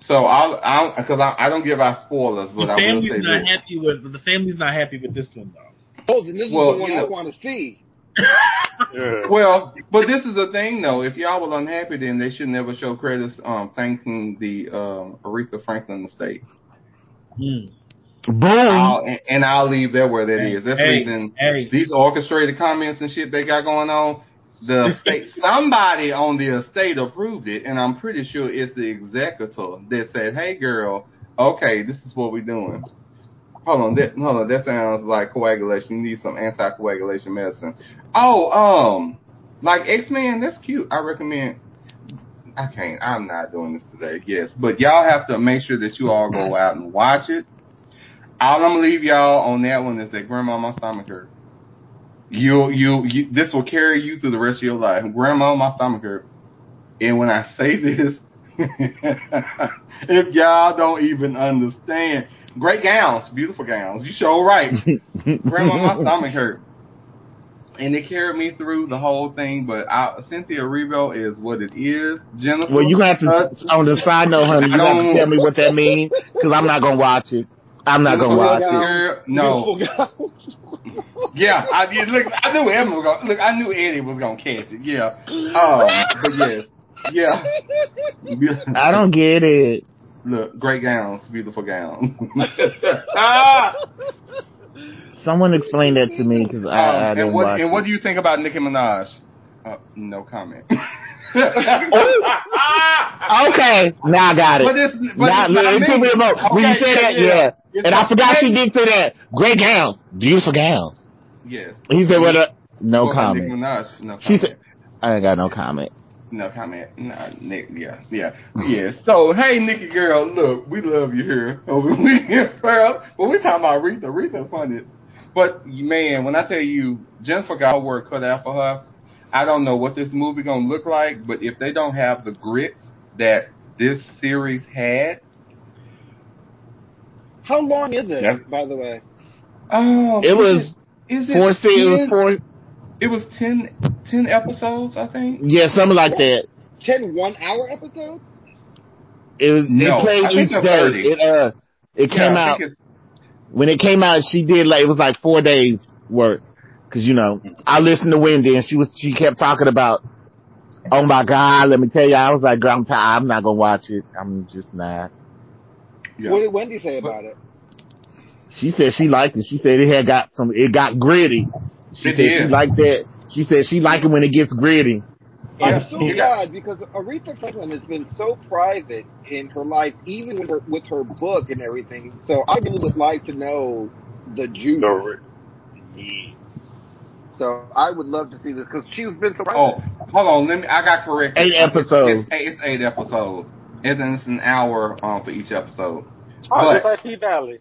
So I'll, I'll, because I, I don't give out spoilers, but The I will family's say not this. happy with the family's not happy with this one though. Oh, then this is Well, the one you I know- want to see. [laughs] Yeah. Well, but this is the thing though. If y'all were unhappy, then they should never show credits um thanking the um Aretha Franklin estate. Mm. Boom. I'll, and, and I'll leave that where that Hey, is. That's the reason hey. these orchestrated comments and shit they got going on. The estate, [laughs] somebody on the estate approved it, and I'm pretty sure it's the executor that said, "Hey, girl, okay, this is what we're doing." Hold on, that hold on, that sounds like coagulation. You need some anticoagulation medicine. Oh, um, like X Men, that's cute. I recommend. I can't. I'm not doing this today. Yes, but y'all have to make sure that you all go [laughs] out and watch it. All I'm gonna leave y'all on that one is that Grandma, my stomach hurt. You, you, you, this will carry you through the rest of your life. Grandma, my stomach hurt. And when I say [laughs] this, [laughs] if y'all don't even understand, great gowns, beautiful gowns. You sure right. [laughs] Grandma, my stomach hurt. And it carried me through the whole thing, but I, Cynthia Erivo is what it is. Jennifer. Well, you gonna have to Hudson- on the side note, honey. You I have to don't- tell me what that means because I'm not gonna watch it. I'm not gonna watch it. No. Yeah, I did. Look, I knew Evan was gonna look. I knew Eddie was gonna catch it. Yeah. Um, but yes, yeah. I don't get it. Look, great gowns, beautiful gowns. [laughs] Someone explain that to me because I, I Um, didn't and what watch and what do you think about Nicki Minaj? Uh, no comment. [laughs] Okay, now I got it. But it's, but Now, it's it took me a moment. When you said that, yeah. It's And I forgot she did say that. Great gown, Beautiful gowns. Yes. He said, what? a- No Well, comment. Minaj, no She comment. said, I ain't got no comment. No comment. No, Nick. Yeah, yeah, yeah. So, hey, Nicki girl, look, we love you here. Over [laughs] here, girl. But we talking about Aretha. Aretha funny. But man, when I tell you, Jennifer got her work cut out for her. I don't know what this movie gonna look like, but if they don't have the grit that this series had, How long is it, Yeah. by the way? oh, It was is it four seasons, it was four, It was 10, 10 episodes, I think. yeah, something like that. Ten one-hour episodes? It was, No, it played I think each they're day. 30. It, uh, it came I out, when it came out, she did like, it was like four days work. Cause you know, I listened to Wendy and she was, she kept talking about, oh my God, let me tell you, I was like, girl, I'm tired. I'm not gonna watch it. I'm just not. yeah. What did Wendy say about it? She said she liked it. She said it had got some, it got gritty. She It said she liked that. She said she liked it when it gets gritty. I'm so glad because Aretha Franklin has been so private in her life, even with her, with her book and everything. So I really would like to know the juice. So I would love to see this because she's been so Oh, hold on. Let me. I got corrected. Eight episodes. It's, it's eight episodes. And then it's an hour um, for each episode. Oh, But- just like P Valley.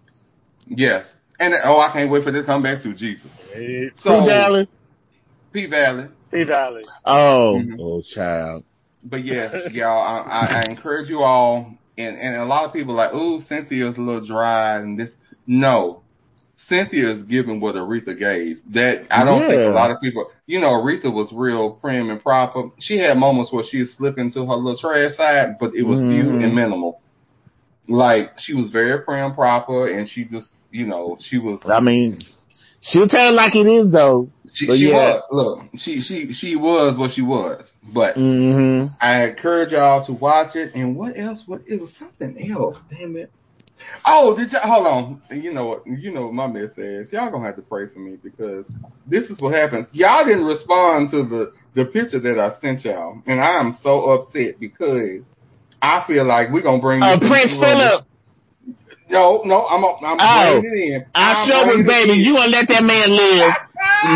Yes. And oh, I can't wait for this to come back to Jesus. It's So Who Dallas? P Valley. P Valley. Oh, Mhm. oh child. But yes, y'all, I, I, I encourage you all. And and a lot of people are like, oh, Cynthia's a little dry and this. No, Cynthia is giving what Aretha gave. That I don't think a lot of people. You know, Aretha was real prim and proper. She had moments where she slipped into her little trash side, but it was few Mhm. and minimal. Like she was very prim and proper, and she just, you know, she was. I mean, she'll tell it like it is though. She, she yeah. was. Look, she she she was what she was. But hmm I encourage y'all to watch it. And what else? What it was something else. Damn it. Oh, did y'all hold on? You know what? You know what my mess says. Y'all gonna have to pray for me because this is what happens. Y'all didn't respond to the the picture that I sent y'all, and I am so upset because I feel like we're gonna bring Uh, Prince. Philip. No, no, I'm I'm Oh, bringing it in. I I'm sure was, baby. You gonna let that man live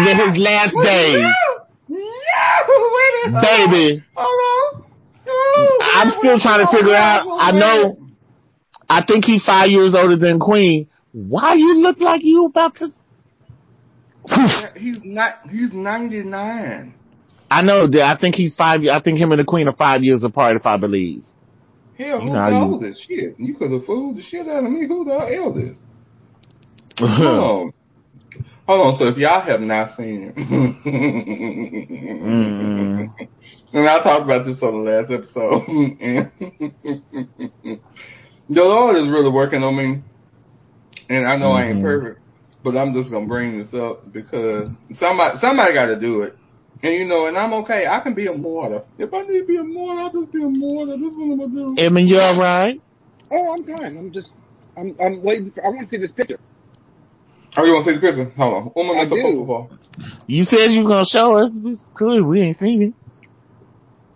live [laughs] his last days. No, no, wait a minute. Baby. Hold on. On. I'm still trying to figure out. I know. I think he's five years older than Queen. Why you look like you about to? He's not. He's ninety nine. I know that. I think he's five. I think him and the Queen are five years apart, if I believe. Hell, You who's the oldest? Shit, you could have fooled the shit out of me. Who's the eldest? [laughs] Hold on. Hold on. So if y'all have not seen it, Mm-mm. and I talked about this on the last episode, [laughs] the Lord is really working on me, and I know I ain't Mhm. perfect, but I'm just gonna bring this up because somebody somebody got to do it. And you know, and I'm okay. I can be a martyr. If I need to be a martyr, I'll just be a martyr. This is what I'm gonna do. Emin, you all right? Oh, I'm fine. I'm just, I'm, I'm waiting. For, I want to see this picture. Oh, you want to see the picture? Hold on. One more I minute. do. You said you were gonna show us. It's clear we ain't seen it.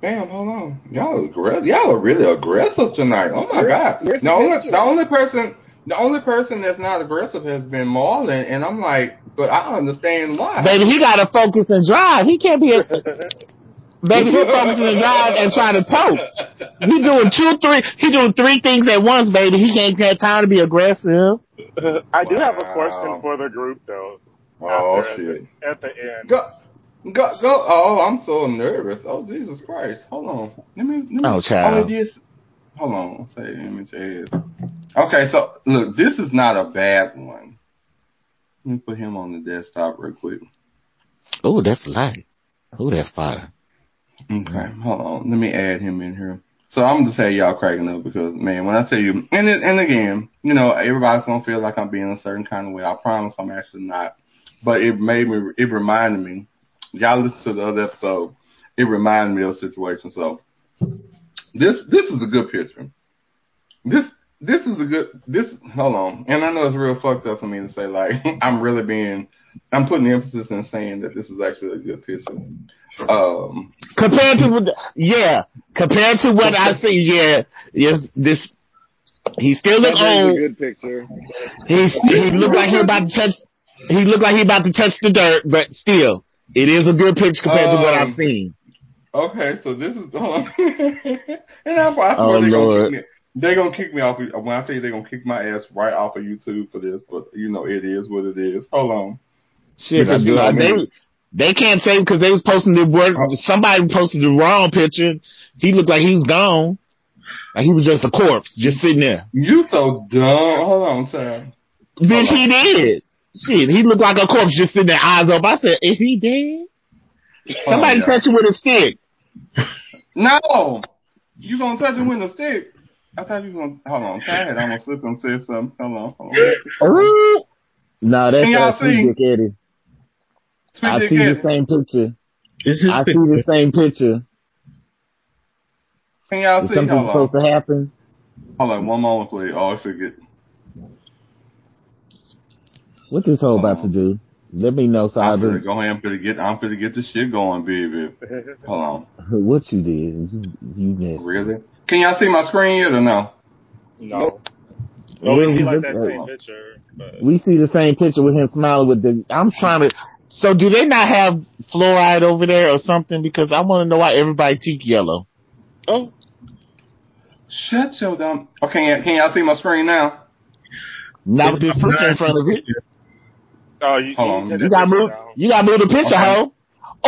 Damn, hold on. Y'all aggressive. Y'all are really aggressive tonight. Oh my Where- god. where's The the only the only person the only person that's not aggressive has been Marlon, and I'm like, but I understand why. Baby, he gotta focus and drive. He can't be a baby. He focusing and drive and trying to tote. He doing two, three. He doing three things at once, baby. He can't get time to be aggressive. I do have a question for the group though. Oh after- shit. At the end. Go, go, go. Oh, I'm so nervous. Oh, Jesus Christ. Hold on. Let me. Let me Oh, child. Oh, it is. Hold on. Say the image is. Okay, so look, this is not a bad one. Let me put him on the desktop real quick. Oh, that's light. Oh, that's fire. Okay, hold on. Let me add him in here. So I'm just say y'all cracking up because man, when I tell you, and it, and again, you know, everybody's gonna feel like I'm being a certain kind of way. I promise I'm actually not. But it made me, it reminded me. Y'all listen to the other episode. It reminded me of a situation. So this this is a good picture. This this is a good this. Hold on, and I know it's real fucked up for me to say like [laughs] I'm really being. I'm putting emphasis in saying that this is actually a good picture. Um, Compared to yeah, compared to what I see, yeah, yes, this. He still look That is a old. good picture. He he look like he about to touch. He look like he about to touch the dirt, but still, it is a good picture compared to what Um, I've seen. Okay, so this is [laughs] and I, I swear Oh, they're gonna kick me. They're gonna kick me off. of- When I tell you they're gonna kick my ass right off of YouTube for this, but you know it is what it is. Hold on. Shit, because I you know, I they they can't say because they was posting the word. Oh. Somebody posted the wrong picture. He looked like he was gone. Like he was just a corpse, just sitting there. You so dumb. Hold on, Sam. Bitch, he did. Shit, he looked like a corpse, just sitting there, eyes up. I said, is he dead? Hold oh, Somebody on, touch him with a stick. [laughs] No, you gonna touch him with a stick? I thought you was gonna. Hold on, go ahead. I'm gonna slip and say something. Hold on, hold on. [laughs] No, that's Can y'all uh, Sweet see? Dick Eddie. Sweet I Dick see the same picture. This is I see the same picture. Can y'all Is see? something Hold supposed on. to happen? Hold on, one moment, please. Oh, I forget. What's this hoe about on. to do? Let me know so I I'm do. gonna go ahead. I'm gonna get. I'm gonna get the shit going, baby. Hold on. [laughs] What you did? You, you missed. Really? Can y'all see my screen yet or no? no. No, we Really, see like just- that same picture. But We see the same picture with him smiling with the. I'm trying to. So do they not have fluoride over there or something? Because I want to know why everybody teeth yellow. oh, Shut your dumb. Okay, can, can y'all see my screen now? Not with this picture in front of it. Oh, you, Hold you on. You got move. down. You got move the picture, Okay. hoe. Oh,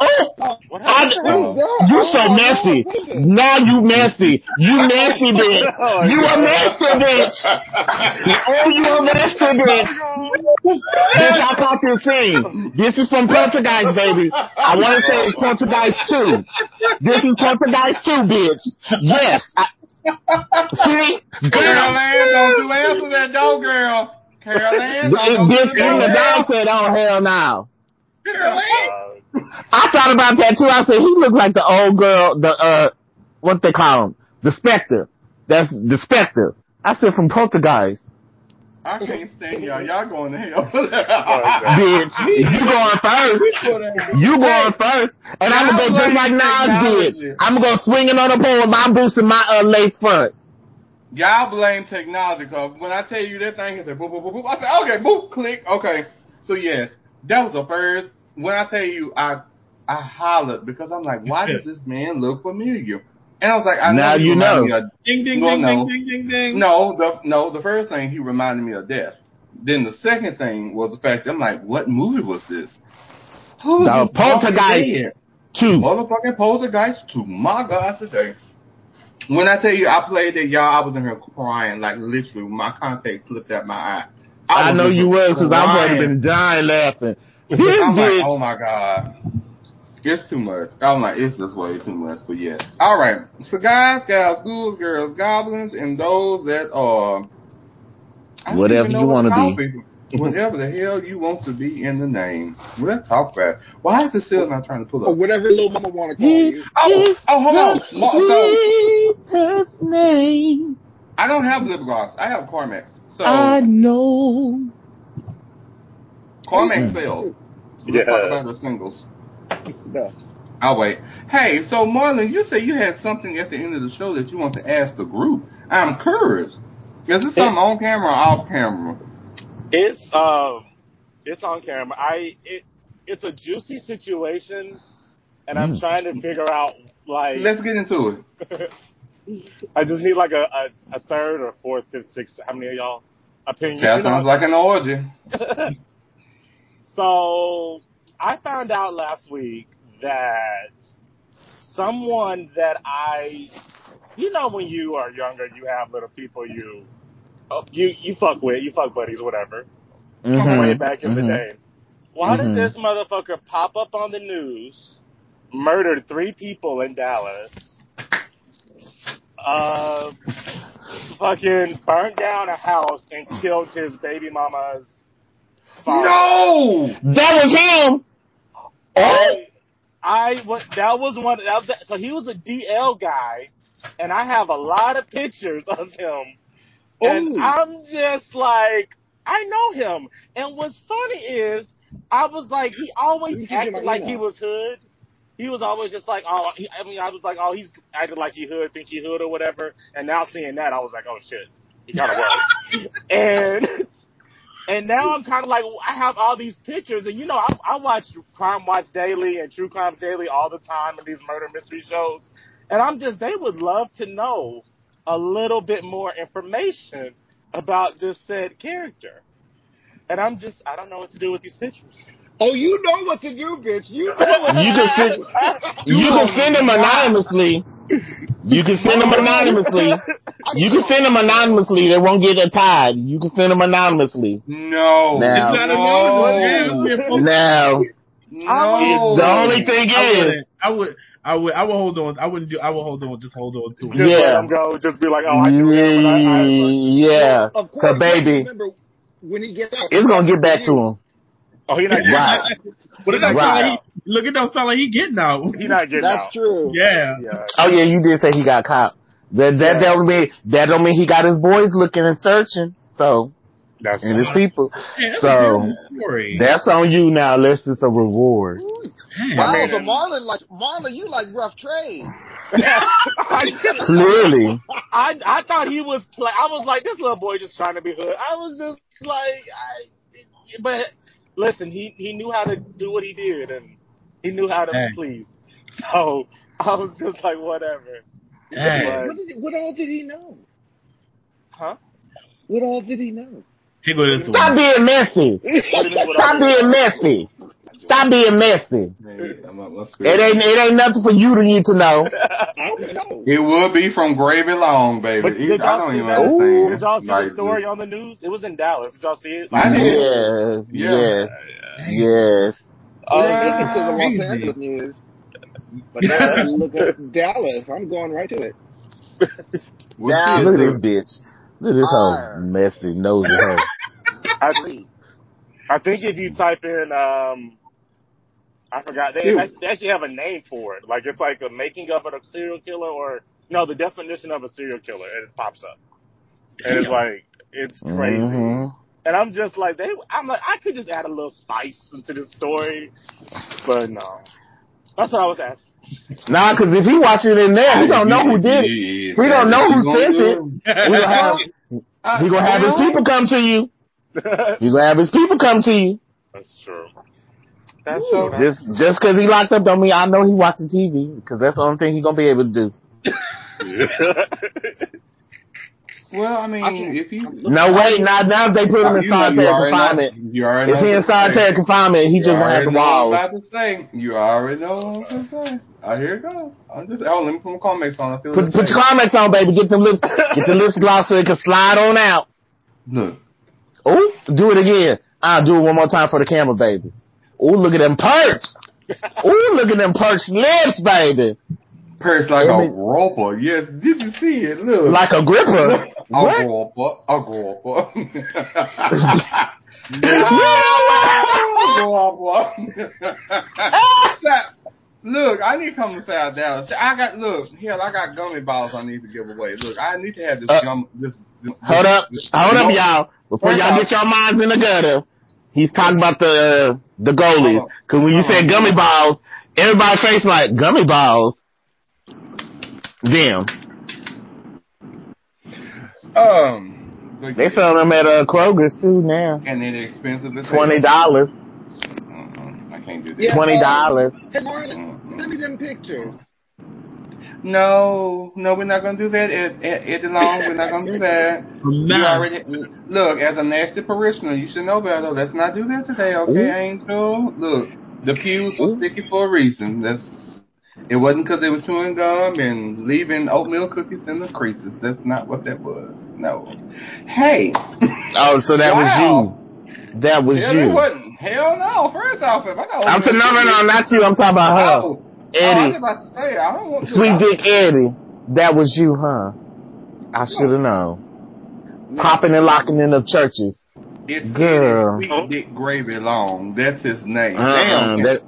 oh. What I? Oh. you so messy. Now you messy. You [laughs] messy bitch. Oh, [laughs] oh, You a messy bitch. Oh, you a messy bitch. Bitch, I caught this scene. This is from Poltergeist, baby. I want to say it's Poltergeist 2. This is Poltergeist 2, bitch. Yes. I, see? Girl. Ann, don't you [laughs] answer that door, girl. Carol Ann, Bitch, to the even the dog said, oh, hell no. Carol Ann. I thought about that too. I said, he looked like the old girl, the, uh, what they call him? The Spectre. That's the Spectre. I said from Poltergeist. I can't stand y'all. Y'all going to hell. Bitch, you going [laughs] first. You going first. And I'm gonna go just like Nas did. I'm gonna go swinging on the pole with my boots and my uh, lace front. Y'all blame technology because when I tell you that thing, it's like boop, boop, boop, boop. I said, okay, boop, click, okay. So yes, that was the first. When I tell you, I I hollered because I'm like, why does this man look familiar? And I was like, I Now know he you reminded know. me of Ding ding No, ding no. ding ding ding ding. No, the no, the first thing he reminded me of death. Then the second thing was the fact that I'm like, what movie was this? Who is The this Walking Poltergeist. Dead? Two. Motherfucking poltergeist to my God today. When I tell you I played that, y'all, I was in here crying, like literally, my contact slipped out my eye. I, was know you was because I would have been dying laughing. [laughs] I'm like, oh my god. It's too much. I'm like, it's just way too much, but yes. Alright. So guys, gals, ghouls, girls, goblins, and those that are Whatever you wanna be. people. Whatever the hell you want to be in the name. Let's talk about it. Why is it still not trying to pull Or up? whatever little mama want to call you. Oh, oh, oh hold on. Mo- So, Sweetest name I don't have lip gloss. I have Carmex. So, I know. Carmex fails. Let's Yeah. talk about the singles. No. I'll wait. Hey, so Marlon, you said you had something at the end of the show that you want to ask the group. I'm curious. Is this something on camera or off camera? It's um, it's on camera. I it it's a juicy situation, and I'm Mm. trying to figure out like Let's get into it. [laughs] I just need like a, a, a third or fourth, fifth, sixth. How many of y'all? Opinion. That you know. sounds like an orgy. [laughs] so I found out last week that someone that I, you know, when you are younger, you have little people you, oh, [laughs] you you fuck with, you fuck buddies, whatever. Mhm. Way back in the Mhm. day. Why Mhm. did this motherfucker pop up on the news? Murdered three people in Dallas. Uh, fucking burned down a house and killed his baby mama's father. No! That was him. Oh, I, I what that was one. That was, so he was a DL guy, and I have a lot of pictures of him, and Ooh. I'm just like, I know him. And what's funny is, I was like, he always You can get acted like he was hood. He was always just like, oh, he, I mean, I was like, oh, he's acting like he hood, think he hood or whatever. And now seeing that, I was like, oh shit, he kind of was. [laughs] and and now I'm kind of like, I have all these pictures, and you know, I, I watch Crime Watch Daily and True Crime Daily all the time in these murder mystery shows, and I'm just, they would love to know a little bit more information about this said character. And I'm just, I don't know what to do with these pictures. Oh, you know what to do, bitch. You know what You can send, you can send them anonymously. You can send them anonymously. You can send them anonymously. They won't get a tied. You can send them anonymously. No. Now- It's not no. anonymous. Yeah, it's Now, No. the only thing I is, wouldn't. I would. I would. I would hold on. I wouldn't do. I would hold on. Just hold on to Just it. Yeah. let them go. Just be like, oh, I knew him. And I, I, yeah, Of course, baby, Remember when he gets out, it's gonna get back to him. oh, he not getting Right. out. But it don't Right. sound like he, look, it don't sound like he getting out. He not getting that's out. That's true. Yeah. Yeah. Oh yeah, you did say he got caught. That that Yeah. don't mean that don't mean he got his boys looking and searching. So That's and his people. Man, So, a beautiful story. That's on you now. Unless it's a reward. Wow, mean, so Marlon like Marlon, you like rough trade. [laughs] Clearly, I I thought he was play. I was like, this little boy just trying to be hood. I was just like, I. But listen, he he knew how to do what he did, and he knew how to Hey. please. So I was just like, whatever. Hey. What, did he, what all did he know? Huh? What all did he know? Here go this stop one. being messy. [laughs] Stop being messy. Stop being messy. Hey, I'm up, let's It ain't it ain't nothing for you to need to know. I don't know. It would be from Gravy Long, baby. But did y'all don't see even that? understand. Did y'all see Like, the story on the news? It was in Dallas. Did y'all see it? I did. Yes, Yeah. yes, yes. I Oh, didn't make it to the Los Angeles news. [laughs] But now I look at Dallas. I'm going right to it. We'll Now look at this bitch. Look at this whole messy nosy hoe. [laughs] I, I think if you type in, um, I forgot. They, they actually have a name for it. Like it's like a making of a serial killer, or no, the definition of a serial killer, and it pops up. And it's like it's crazy. Mhm. And I'm just like, they. I'm like, I could just add a little spice into this story, but no. That's what I was asking. Nah, cause if he watching it in there, we don't know who did it. He He don't know who sent it. We gonna have, he gonna have his people come to you. He gonna have his people come to you. That's true. That's so. Just just cause he locked up don't mean I know he watching TV. Cause that's the only thing he gonna be able to do. [laughs] [laughs] Well, I mean, I can- if you No wait, now now if they put him in You you solitary already know- confinement. You already If know he in what to say. solitary confinement, he You just gonna have the know walls. I'm about to say. You already know what I'm about to say. Oh, here it goes. I'm just. Oh, let me put my Carmex on. I feel Put put your Carmex on, baby. Get the lips get the lips gloss so it can slide on out. Look. Ooh, do it again. I'll do it one more time for the camera, baby. Ooh, look at them perks. Ooh, look at them perks lips, baby. Purse like a roper. Yes, did you see it? Look. Like a gripper. [laughs] a roper. A roper. [laughs] [laughs] Look, I need to come to South Dallas. I got look, hell, I got gummy balls I need to give away. Look, I need to have this Uh, gum. This, this Hold up, this- hold up, y'all. Before y'all get your minds in the gutter, he's talking about the the goalies. Cause when you said gummy balls, everybody face like gummy balls. Damn, Um, but- they sell them at uh, Kroger's too now. and they're expensive. as. Twenty dollars, Mm-mm, I can't do that. Yeah. twenty dollars. Hey, Marlon, send me them pictures. No, no, we're not gonna do that, Ed, Ed, Eddie Long. We're not gonna do that. [laughs] You Nah. already look as a nasty parishioner. You should know better. Let's not do that today, okay, Ooh. Angel? Look, the pews were sticky for a reason. That's it wasn't because they were chewing gum and leaving oatmeal cookies in the creases. That's not what that was. No. Hey, Oh, so that Wow. was you. That was hell, you. it wasn't. Hell no. First off, if I got I'm oatmeal no, no, no, not you. I'm talking about her. Oh, Oh, I was Eddie, about to say I don't want to. sweet dick Eddie. That was you, huh? I should have known. Popping and locking in the churches. It's Girl. Sweet Dick Gravy Long. That's his name. Uh-uh, Damn. that,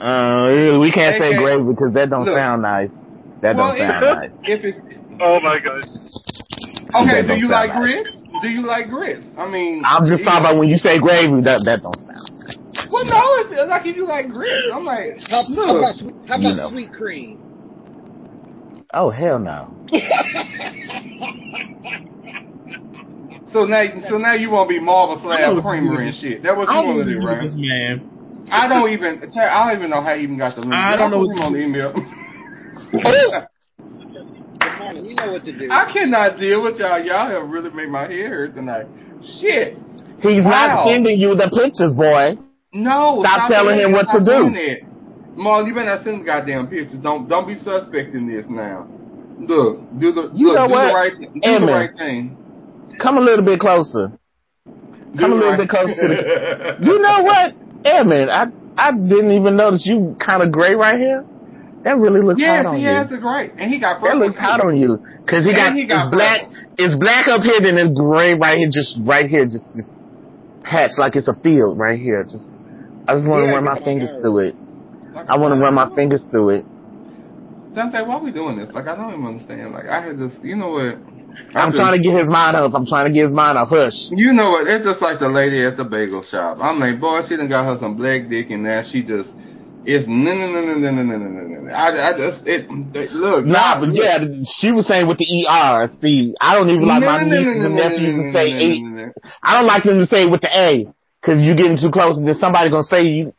uh, we can't say Hey, hey, gravy because that don't look. sound nice. That Well, don't sound if, nice. if it's oh my god. okay, That do you sound like nice. grits? Do you like grits? I mean, I'm just talking know- about when you say gravy, that that don't sound. Well, no, it's like if you like grits, I'm like, How, how look. about, how You about know. sweet cream? Oh hell no. [laughs] So now, so now you want to be Marble Slab know what to Creamer and shit. That what I you don't want to to do, do right? this man. I don't even. I don't even know how you even got the link. I don't know I'll what put him on the email. [laughs] You know what to do. I cannot deal with y'all. Y'all have really made my hair hurt tonight. Shit. He's Wow. not sending you the pictures, boy. No. Stop telling him what to do. doing. Marlon, you better not send the goddamn pictures. Don't don't be suspecting this now. Look, do the You look, know do what? the right do the right thing. Come a little bit closer. Do Come a little right- bit closer to the. [laughs] You know what, Edmund? I I didn't even notice you kind of gray right here. That really looks Yes, hot on he has the great, and he got That looks hot on you because he got, he got it's black. It's black up here, then it's gray right here, just right here, just this patch like it's a field right here. Just I just want to Yeah, run my fingers nerves. through it. Like, I want to run my fingers through it. Dante, why are we doing this? Like, I don't even understand. Like, I had just, you know what? I'm, just, trying to get his mind up. I'm trying to get his mind up. Hush. You know what? It's just like the lady at the bagel shop. I'm like, boy, she done got her some black dick, in there. she just. It's no, no, no, no, no, no, no, no. no. I just it, it look. Nah, but look. yeah, she was saying with the ER. See, I don't even like my nieces and nephews to say eight. I don't like them to say with the A because you getting too close, and then somebody gonna say you.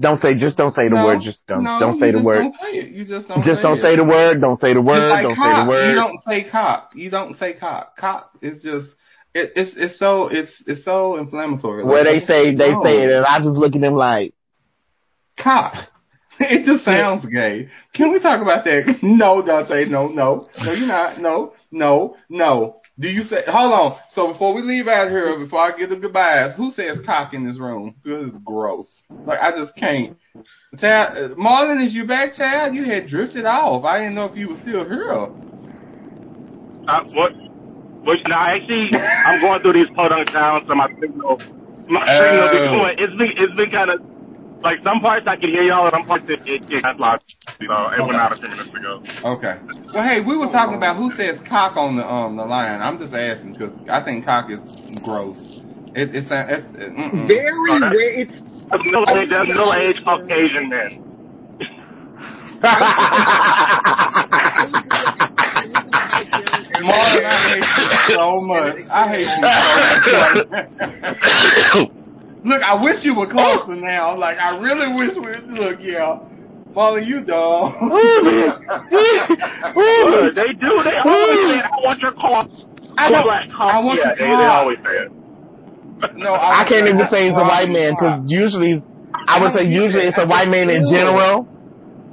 Don't say, just don't say the No, word. Just don't, no, don't say the word. Don't say it. You just don't. Just say don't it. say the word. Don't say the word. like Don't cock. say the word. You don't say cock. You don't say cock. Cock is just. It, it's it's so it's it's so inflammatory. Where they say they no. say it, and I just look at them like, cock. [laughs] It just sounds gay. Can we talk about that? [laughs] No, Dante. No, no, no. You're not. No, no, no. Do you say? Hold on. So before we leave out here, before I get the goodbyes, who says cock in this room? This is gross. Like I just can't. Chad, uh, Marlon, is you back, Chad? You had drifted off. I didn't know if you were still here. Uh, what? Which now actually, I'm going through these podunk towns, so my signal, my signal be Oh. going. It's been it's been kind of like some parts I can hear y'all, and some parts it it, it that's loud. You know, it went out a few minutes ago. Okay. Well, hey, we were talking about who says cock on the um the line. I'm just asking because I think cock is gross. It, it's it's, it's mm-mm. Very Oh, that- rare. It's That's middle age, that's middle age Caucasian men. Marlon, I hate you so much. I hate you so much. [laughs] [laughs] Look, I wish you were oh! closer now. Like, I really wish we look, yeah. Marlon, you dumb. [laughs] Look, they do. They always say, "I want your car." I know. Black car. I want yeah, your they, car. they always say it. No, [laughs] I can't even say it's a white your man because usually, I would say [laughs] usually it's a white man in general.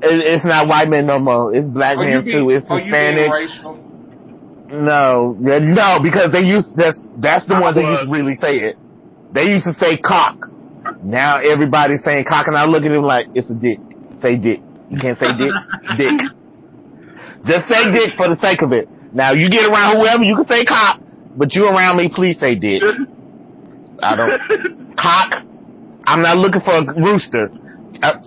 It, it's not white men no more. It's black Are you men too. It's are you being Hispanic. No, no, because they used that's that's the I ones that used to really say it. They used to say cock. Now everybody's saying cock, and I look at him like it's a dick. Say dick. You can't say dick. [laughs] dick. Just say dick for the sake of it. Now you get around whoever, you can say cock, but you around me, please say dick. I don't cock. I'm not looking for a rooster. I,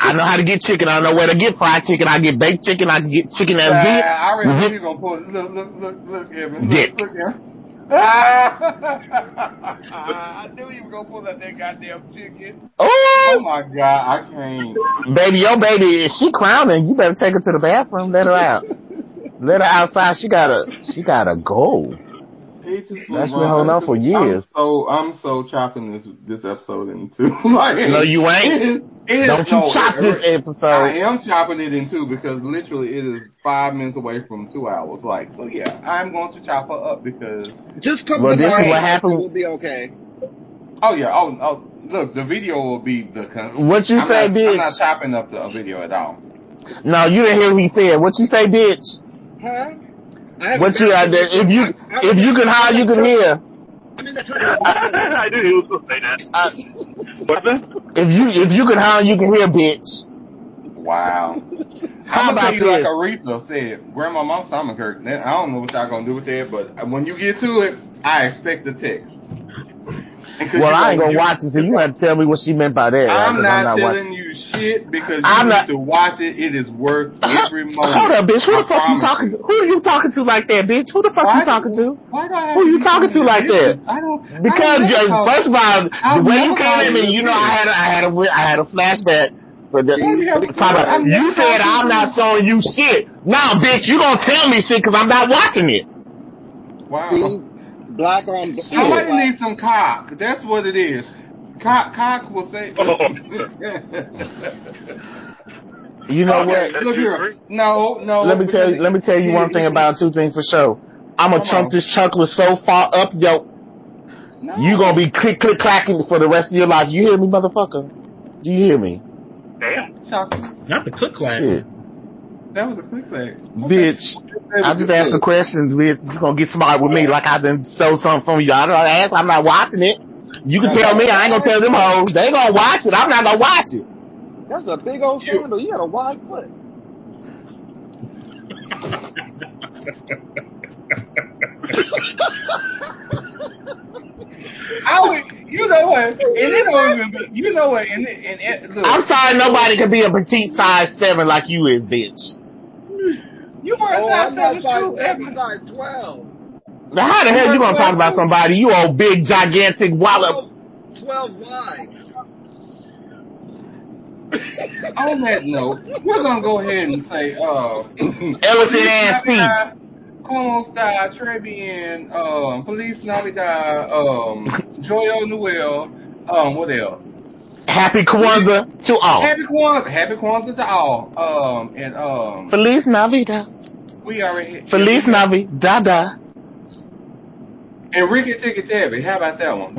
I know how to get chicken. I know where to get fried chicken. I get baked chicken. I can get chicken Uh, that's I already knew good. you were gonna pull. Look, look, look, look, Evan. Dick. Look, look, Evan. I knew you were gonna pull out that goddamn chicken. Oh Oh, my god, I can't. baby, your baby, she crowning. You better take her to the bathroom. Let her out. [laughs] Let her outside. She gotta, she gotta go. It just That's was been holding on for years. I'm so I'm so chopping this this episode in two. [laughs] like, No, you ain't. It is, it is, Don't you no, chop it- this episode? I am chopping it in two because literally it is five minutes away from two hours. Like, so yeah, I'm going to chop her up because. Just come Well, to this is what happened- We'll be okay. Oh yeah. Oh oh. Look, the video will be the. Con- What you I'm say, not, bitch? I'm not chopping up the video at all. No, you didn't hear what he said. What you say, bitch? Huh? [laughs] I What you, uh, been- if you, if you can holler, you can hear. I'm in the toilet. I knew he was going to say that. Uh, What's if you, if you can holler, you can hear, bitch. Wow. How I'm gonna about tell you like? Aretha said, Grandma, my stomach hurt. Then I don't know what y'all gonna do with that, but when you get to it, I expect the text. Well, I ain't gonna watch it, so you have to tell me what she meant by that. right? I'm 'Cause not, watching. telling you shit because you I'm need not- to watch it. It is worth every moment. Hold up, bitch. Who I the fuck you talking to? Who are you talking to like that, bitch? Who the fuck Why you talking do- to? Why do I have Who you talking to like that? I don't. I Because don't uh, first of all, I'll the way you never came call at me, a you know, I had a, I had a, I had a flashback. For the, Why do you have a talk about- I've you never said I'm a not bitch. showing you shit. Nah, bitch, you gonna tell me shit because I'm not watching it. Wow. See? Black on Somebody black. needs some cock. That's what it is. Cock, cock will say. You know Okay. what? Look here. No, no. Let me tell you. Let me tell you one thing about two things for sure. I'm gonna Come chunk on. this chocolate so far up, yo. No. You gonna be click click clacking for the rest of your life. You hear me, motherfucker? Do you hear me? Damn. chocolate. Not the click clack. Shit, That was a quick click. bitch. I just asked the questions, bitch. You gonna get smart with me like I done stole something from you. I don't ask. I'm not watching it. You can tell me. I ain't gonna tell them hoes. They gonna watch it. I'm not gonna watch it. That's a big old You- sandal. You got a wide foot. I would, you know what? And it don't even be, you know what? And, it, and it, look, I'm sorry, nobody can be a petite size seven like you is, bitch. you were Oh, not I'm not that size true, seven, Evan. size twelve. Now, how the hell you gonna talk about somebody? You old big gigantic wallop. 12, 12 wide. On that note, we're gonna go ahead and say, uh, [laughs] Elephant ass feet. Como está très bien, um, Feliz Navidad, um, [laughs] Joyo Noel, um, what else? Happy Kwanzaa to all. Happy Kwanzaa, Happy Kwanzaa to all, um, and, um, Feliz Navidad. we already, Feliz Navidad. And Ricky Ticky Tabby, how about that one? [laughs]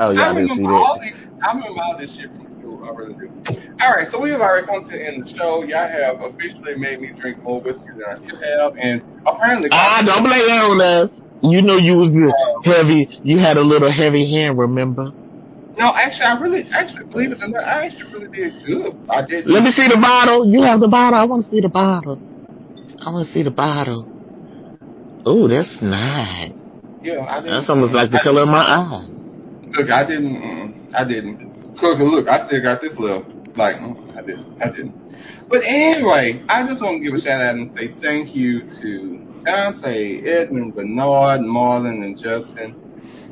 oh yeah, I I didn't see remember all that. I remember all this shit from school. I really do. All right, so we have already come to the end of the show. Y'all have officially made me drink more whiskey than I should have, and apparently, Ah, don't blame that on us. You know you was the heavy. You had a little heavy hand, remember? no, actually, I really, actually, believe it or not, I actually really did good. I did. Let me see the bottle. You have the bottle. I want to see the bottle. I want to see the bottle. Oh, that's nice. Yeah, I didn't, That's almost like the color of my eyes. Look, I didn't. Mm, I didn't. Look, look, I still got this little. Like, mm, I didn't. I didn't. But anyway, I just want to give a shout out and say thank you to Dante, Edmund, Bernard, Marlon, and Justin.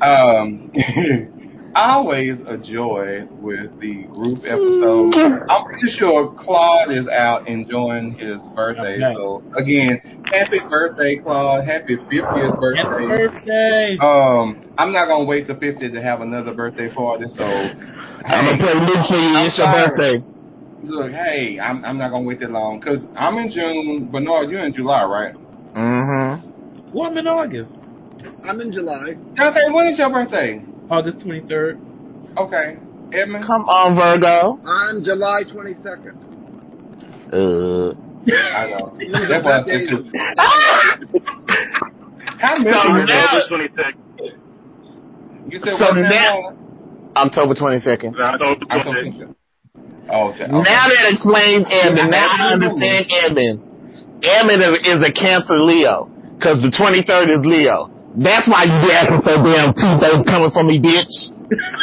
Um, [laughs] always a joy with the group episode. I'm pretty sure Claude is out enjoying his birthday. Okay. So again, happy birthday, Claude. Happy 50th birthday. Happy birthday. birthday. Um, I'm not gonna wait to 50 to have another birthday party. So I'm gonna play Luke for you. It's your birthday. look, hey, I'm I'm not gonna wait that long because I'm in June. Bernard, you're in July, right? Mm-hmm. Well, I'm in August. I'm in July. Dante, when is your birthday? August 23rd. Okay, Edmund. Come on, Virgo. I'm July 22nd. Uh. I know. That's what I said too. [laughs] How many? So you now- said? October 26th. You said So what now- October 22nd. October I 26th. don't Oh, shit. Now that explains Edmund. Now I understand Edmund. Edmund is, is a Cancer Leo. Cause the 23rd is Leo. That's why you be acting so damn two-faced coming for me, bitch.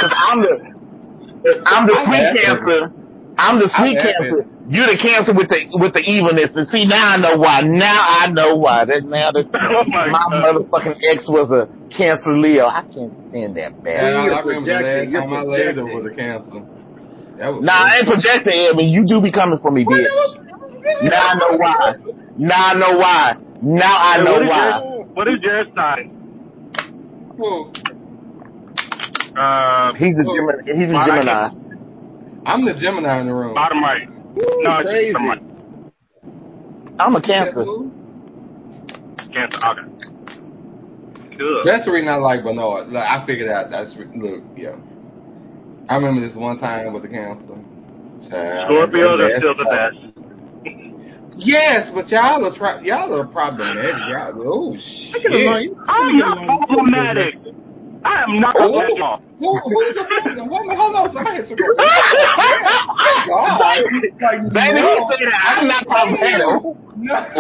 Cause I'm the, I'm the sweet. Cancer. I'm the sweet Cancer. You're the Cancer with the, with the evilness. And see, now I know why. Now I know why. That now that [laughs] Oh my, my motherfucking ex was a Cancer Leo. I can't stand that Yeah, bad. You're I remember the last you're time I laid her projecting. with a cancer. That was Nah, I ain't projecting, Edmund. You do be coming for me, bitch. Now I know why. Now I know why. Now I Hey, know what is why. Your, what is your sign? Well, Uh, He's a Gemini. He's a Gemini. I'm the Gemini in the room. bottom right. No, it's crazy. bottom. I'm a Cancer. Cancer. Okay. Good. That's the reason I like Bernard. Like, I figured out that's re- look, yeah. I remember this one time with the cancer. Child, Scorpios are still the best. Yes, but y'all are try- y'all are problematic. Y'all, oh I get along. shit. you- I'm not problematic. I am not Oh. problematic. Who, who's the problem? Hold on, hold on. Somebody took over. God. Like, [laughs] Baby, no. he said I'm not problematic. No.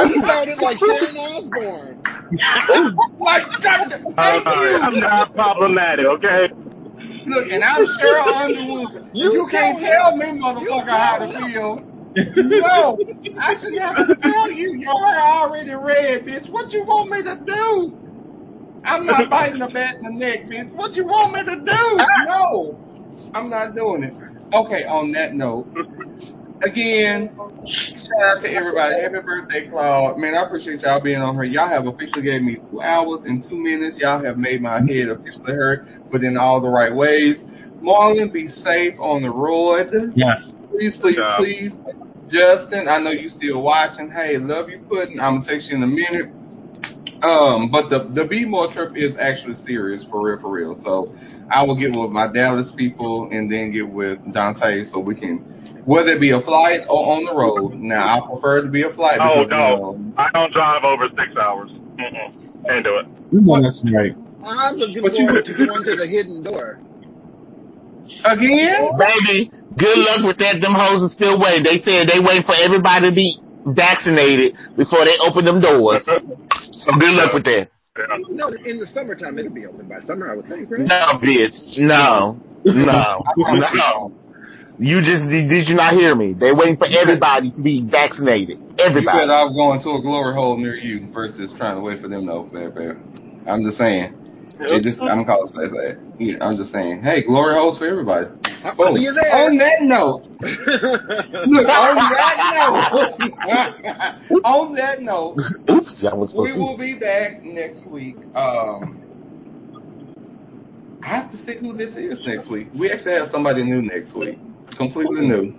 He sounded like Sharon Osbourne. [laughs] like, stop it. I'm Thank sorry. you. I'm not problematic. Okay. Look, and I'm Sheryl Underwood. You, You can't tell tell him. me, motherfucker, how tell to him. feel. No, I should have to tell you. Your hair already red, bitch. What you want me to do? I'm not biting the bat in the neck, bitch. What you want me to do? No, I'm not doing it. Okay, on that note, again, shout out to everybody. Happy birthday, Claude. Man, I appreciate y'all being on here. Y'all have officially gave me two hours and two minutes. Y'all have made my head officially hurt, but in all the right ways. Marlon, be safe on the road. Yes. Please, please, please. Justin, I know you still watching. Hey, love you, Pudding. I'm gonna text you in a minute. Um, but the the B more trip is actually serious for real, for real. So I will get with my Dallas people and then get with Dante so we can, whether it be a flight or on the road. Now I prefer to be a flight. Oh because, you no, know, I don't drive over six hours. Mm-mm. Can't do it. You know that's right. I'm looking But you- forward to going to the hidden door. Again. Baby, good luck with that. Them hoes are still waiting. They said they waiting for everybody to be vaccinated before they open them doors. [laughs] So good luck with that. No, in the summertime it'll be open by summer, I would think, right? No, bitch. No. No. [laughs] No. You just did did you not hear me? They're waiting for everybody to be vaccinated. You Everybody. better off going to a glory hole near you versus trying to wait for them to open their. I'm just saying. It just, I'm calling it that. Yeah, I'm just saying. Hey, glory holes for everybody. I'll see you there. On that note, [laughs] look, on that note, [laughs] on that note, Oops, I was we will be back next week. Um, I have to see who this is next week. We actually have somebody new next week, completely new.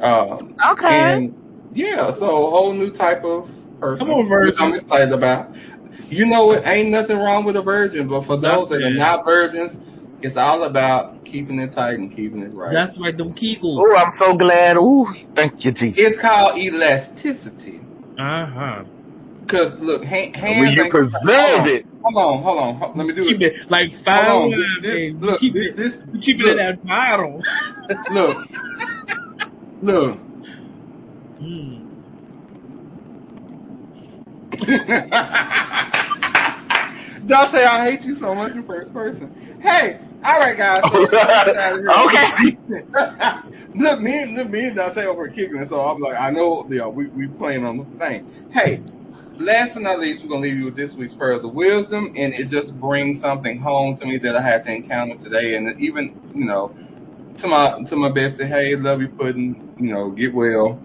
Um, Okay. and yeah, so a whole new type of person, Come on, virgin. which I'm excited about. You know, it ain't nothing wrong with a virgin, but for those that are not virgins, it's all about keeping it tight and keeping it right. That's right, them Kegels. Oh, I'm so glad. Ooh, thank you, Jesus. it's called elasticity. Uh huh. Cause look, ha- hands. When you ain't- preserve it. Hold on, hold on, hold on. Let me do Keep it. it like fine Hold on. This- look, keep this, it, this, keep it in that bottle. Look, look. Mm. [laughs] Dante, I hate you so much in first person. Hey, all right, guys. So let's get out of here. Okay. [laughs] look, me and look, me and Dante over kicking so I'm like, I know, yeah, we we playing on the thing. Hey, last but not least, we're gonna leave you with this week's pearls of wisdom, and it just brings something home to me that I had to encounter today, and even you know, to my to my bestie, hey, love you, pudding, you know, get well.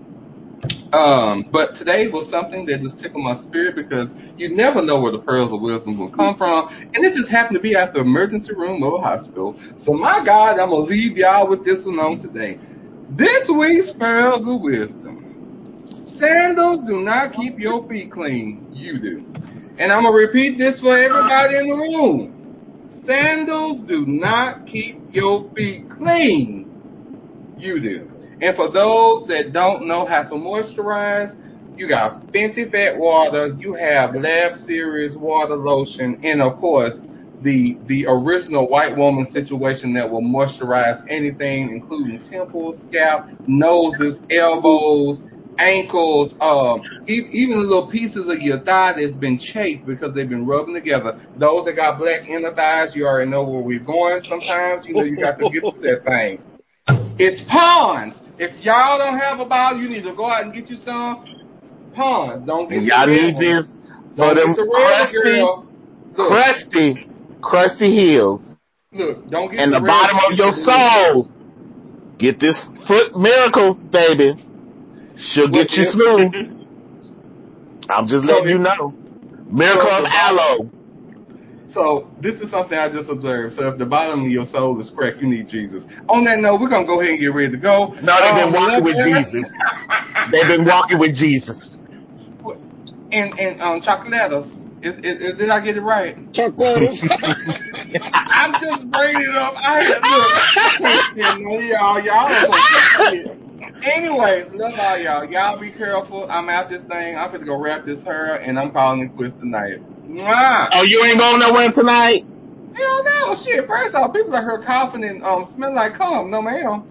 Um, but today was something that just tickled my spirit because you never know where the pearls of wisdom will come from, and it just happened to be at the emergency room of a hospital. So my God, I'm gonna leave y'all with this one on today. This week's pearls of wisdom. Sandals do not keep your feet clean. You do. And I'm gonna repeat this for everybody in the room. Sandals do not keep your feet clean. You do. And for those that don't know how to moisturize, you got Fenty Fat Water, you have Lab Series Water Lotion, and of course, the the original white woman situation that will moisturize anything, including temples, scalp, noses, elbows, ankles, um, even little pieces of your thigh that's been chafed because they've been rubbing together. Those that got black inner thighs, you already know where we're going. Sometimes, you know, you got to get through that thing. It's Pond's. If y'all don't have a bottle, you need to go out and get you some Pond's. Don't get y'all need this for them the crusty. Look, crusty, crusty heels. look, don't get And the red bottom of your soul. Get this foot miracle, baby. She'll get you smooth. [laughs] I'm just letting you know. Miracle of aloe. So this is something I just observed. So if the bottom of your soul is cracked, you need Jesus. On that note, we're gonna go ahead and get ready to go. No, they've been Um, walking with Eric. Jesus. They've been walking with Jesus. And and um, chocolatos. Is, is, is, did I get it right? Chocolates. [laughs] I'm just bringing it up. I had, look, I can't stand none of y'all. Y'all don't. Anyway, love all y'all. Y'all be careful. I'm out this thing. I'm gonna go wrap this hair, and I'm calling it quits tonight. Oh, you ain't going nowhere tonight? Hell no, shit. First off, people are here coughing and um smelling like cum. No, ma'am.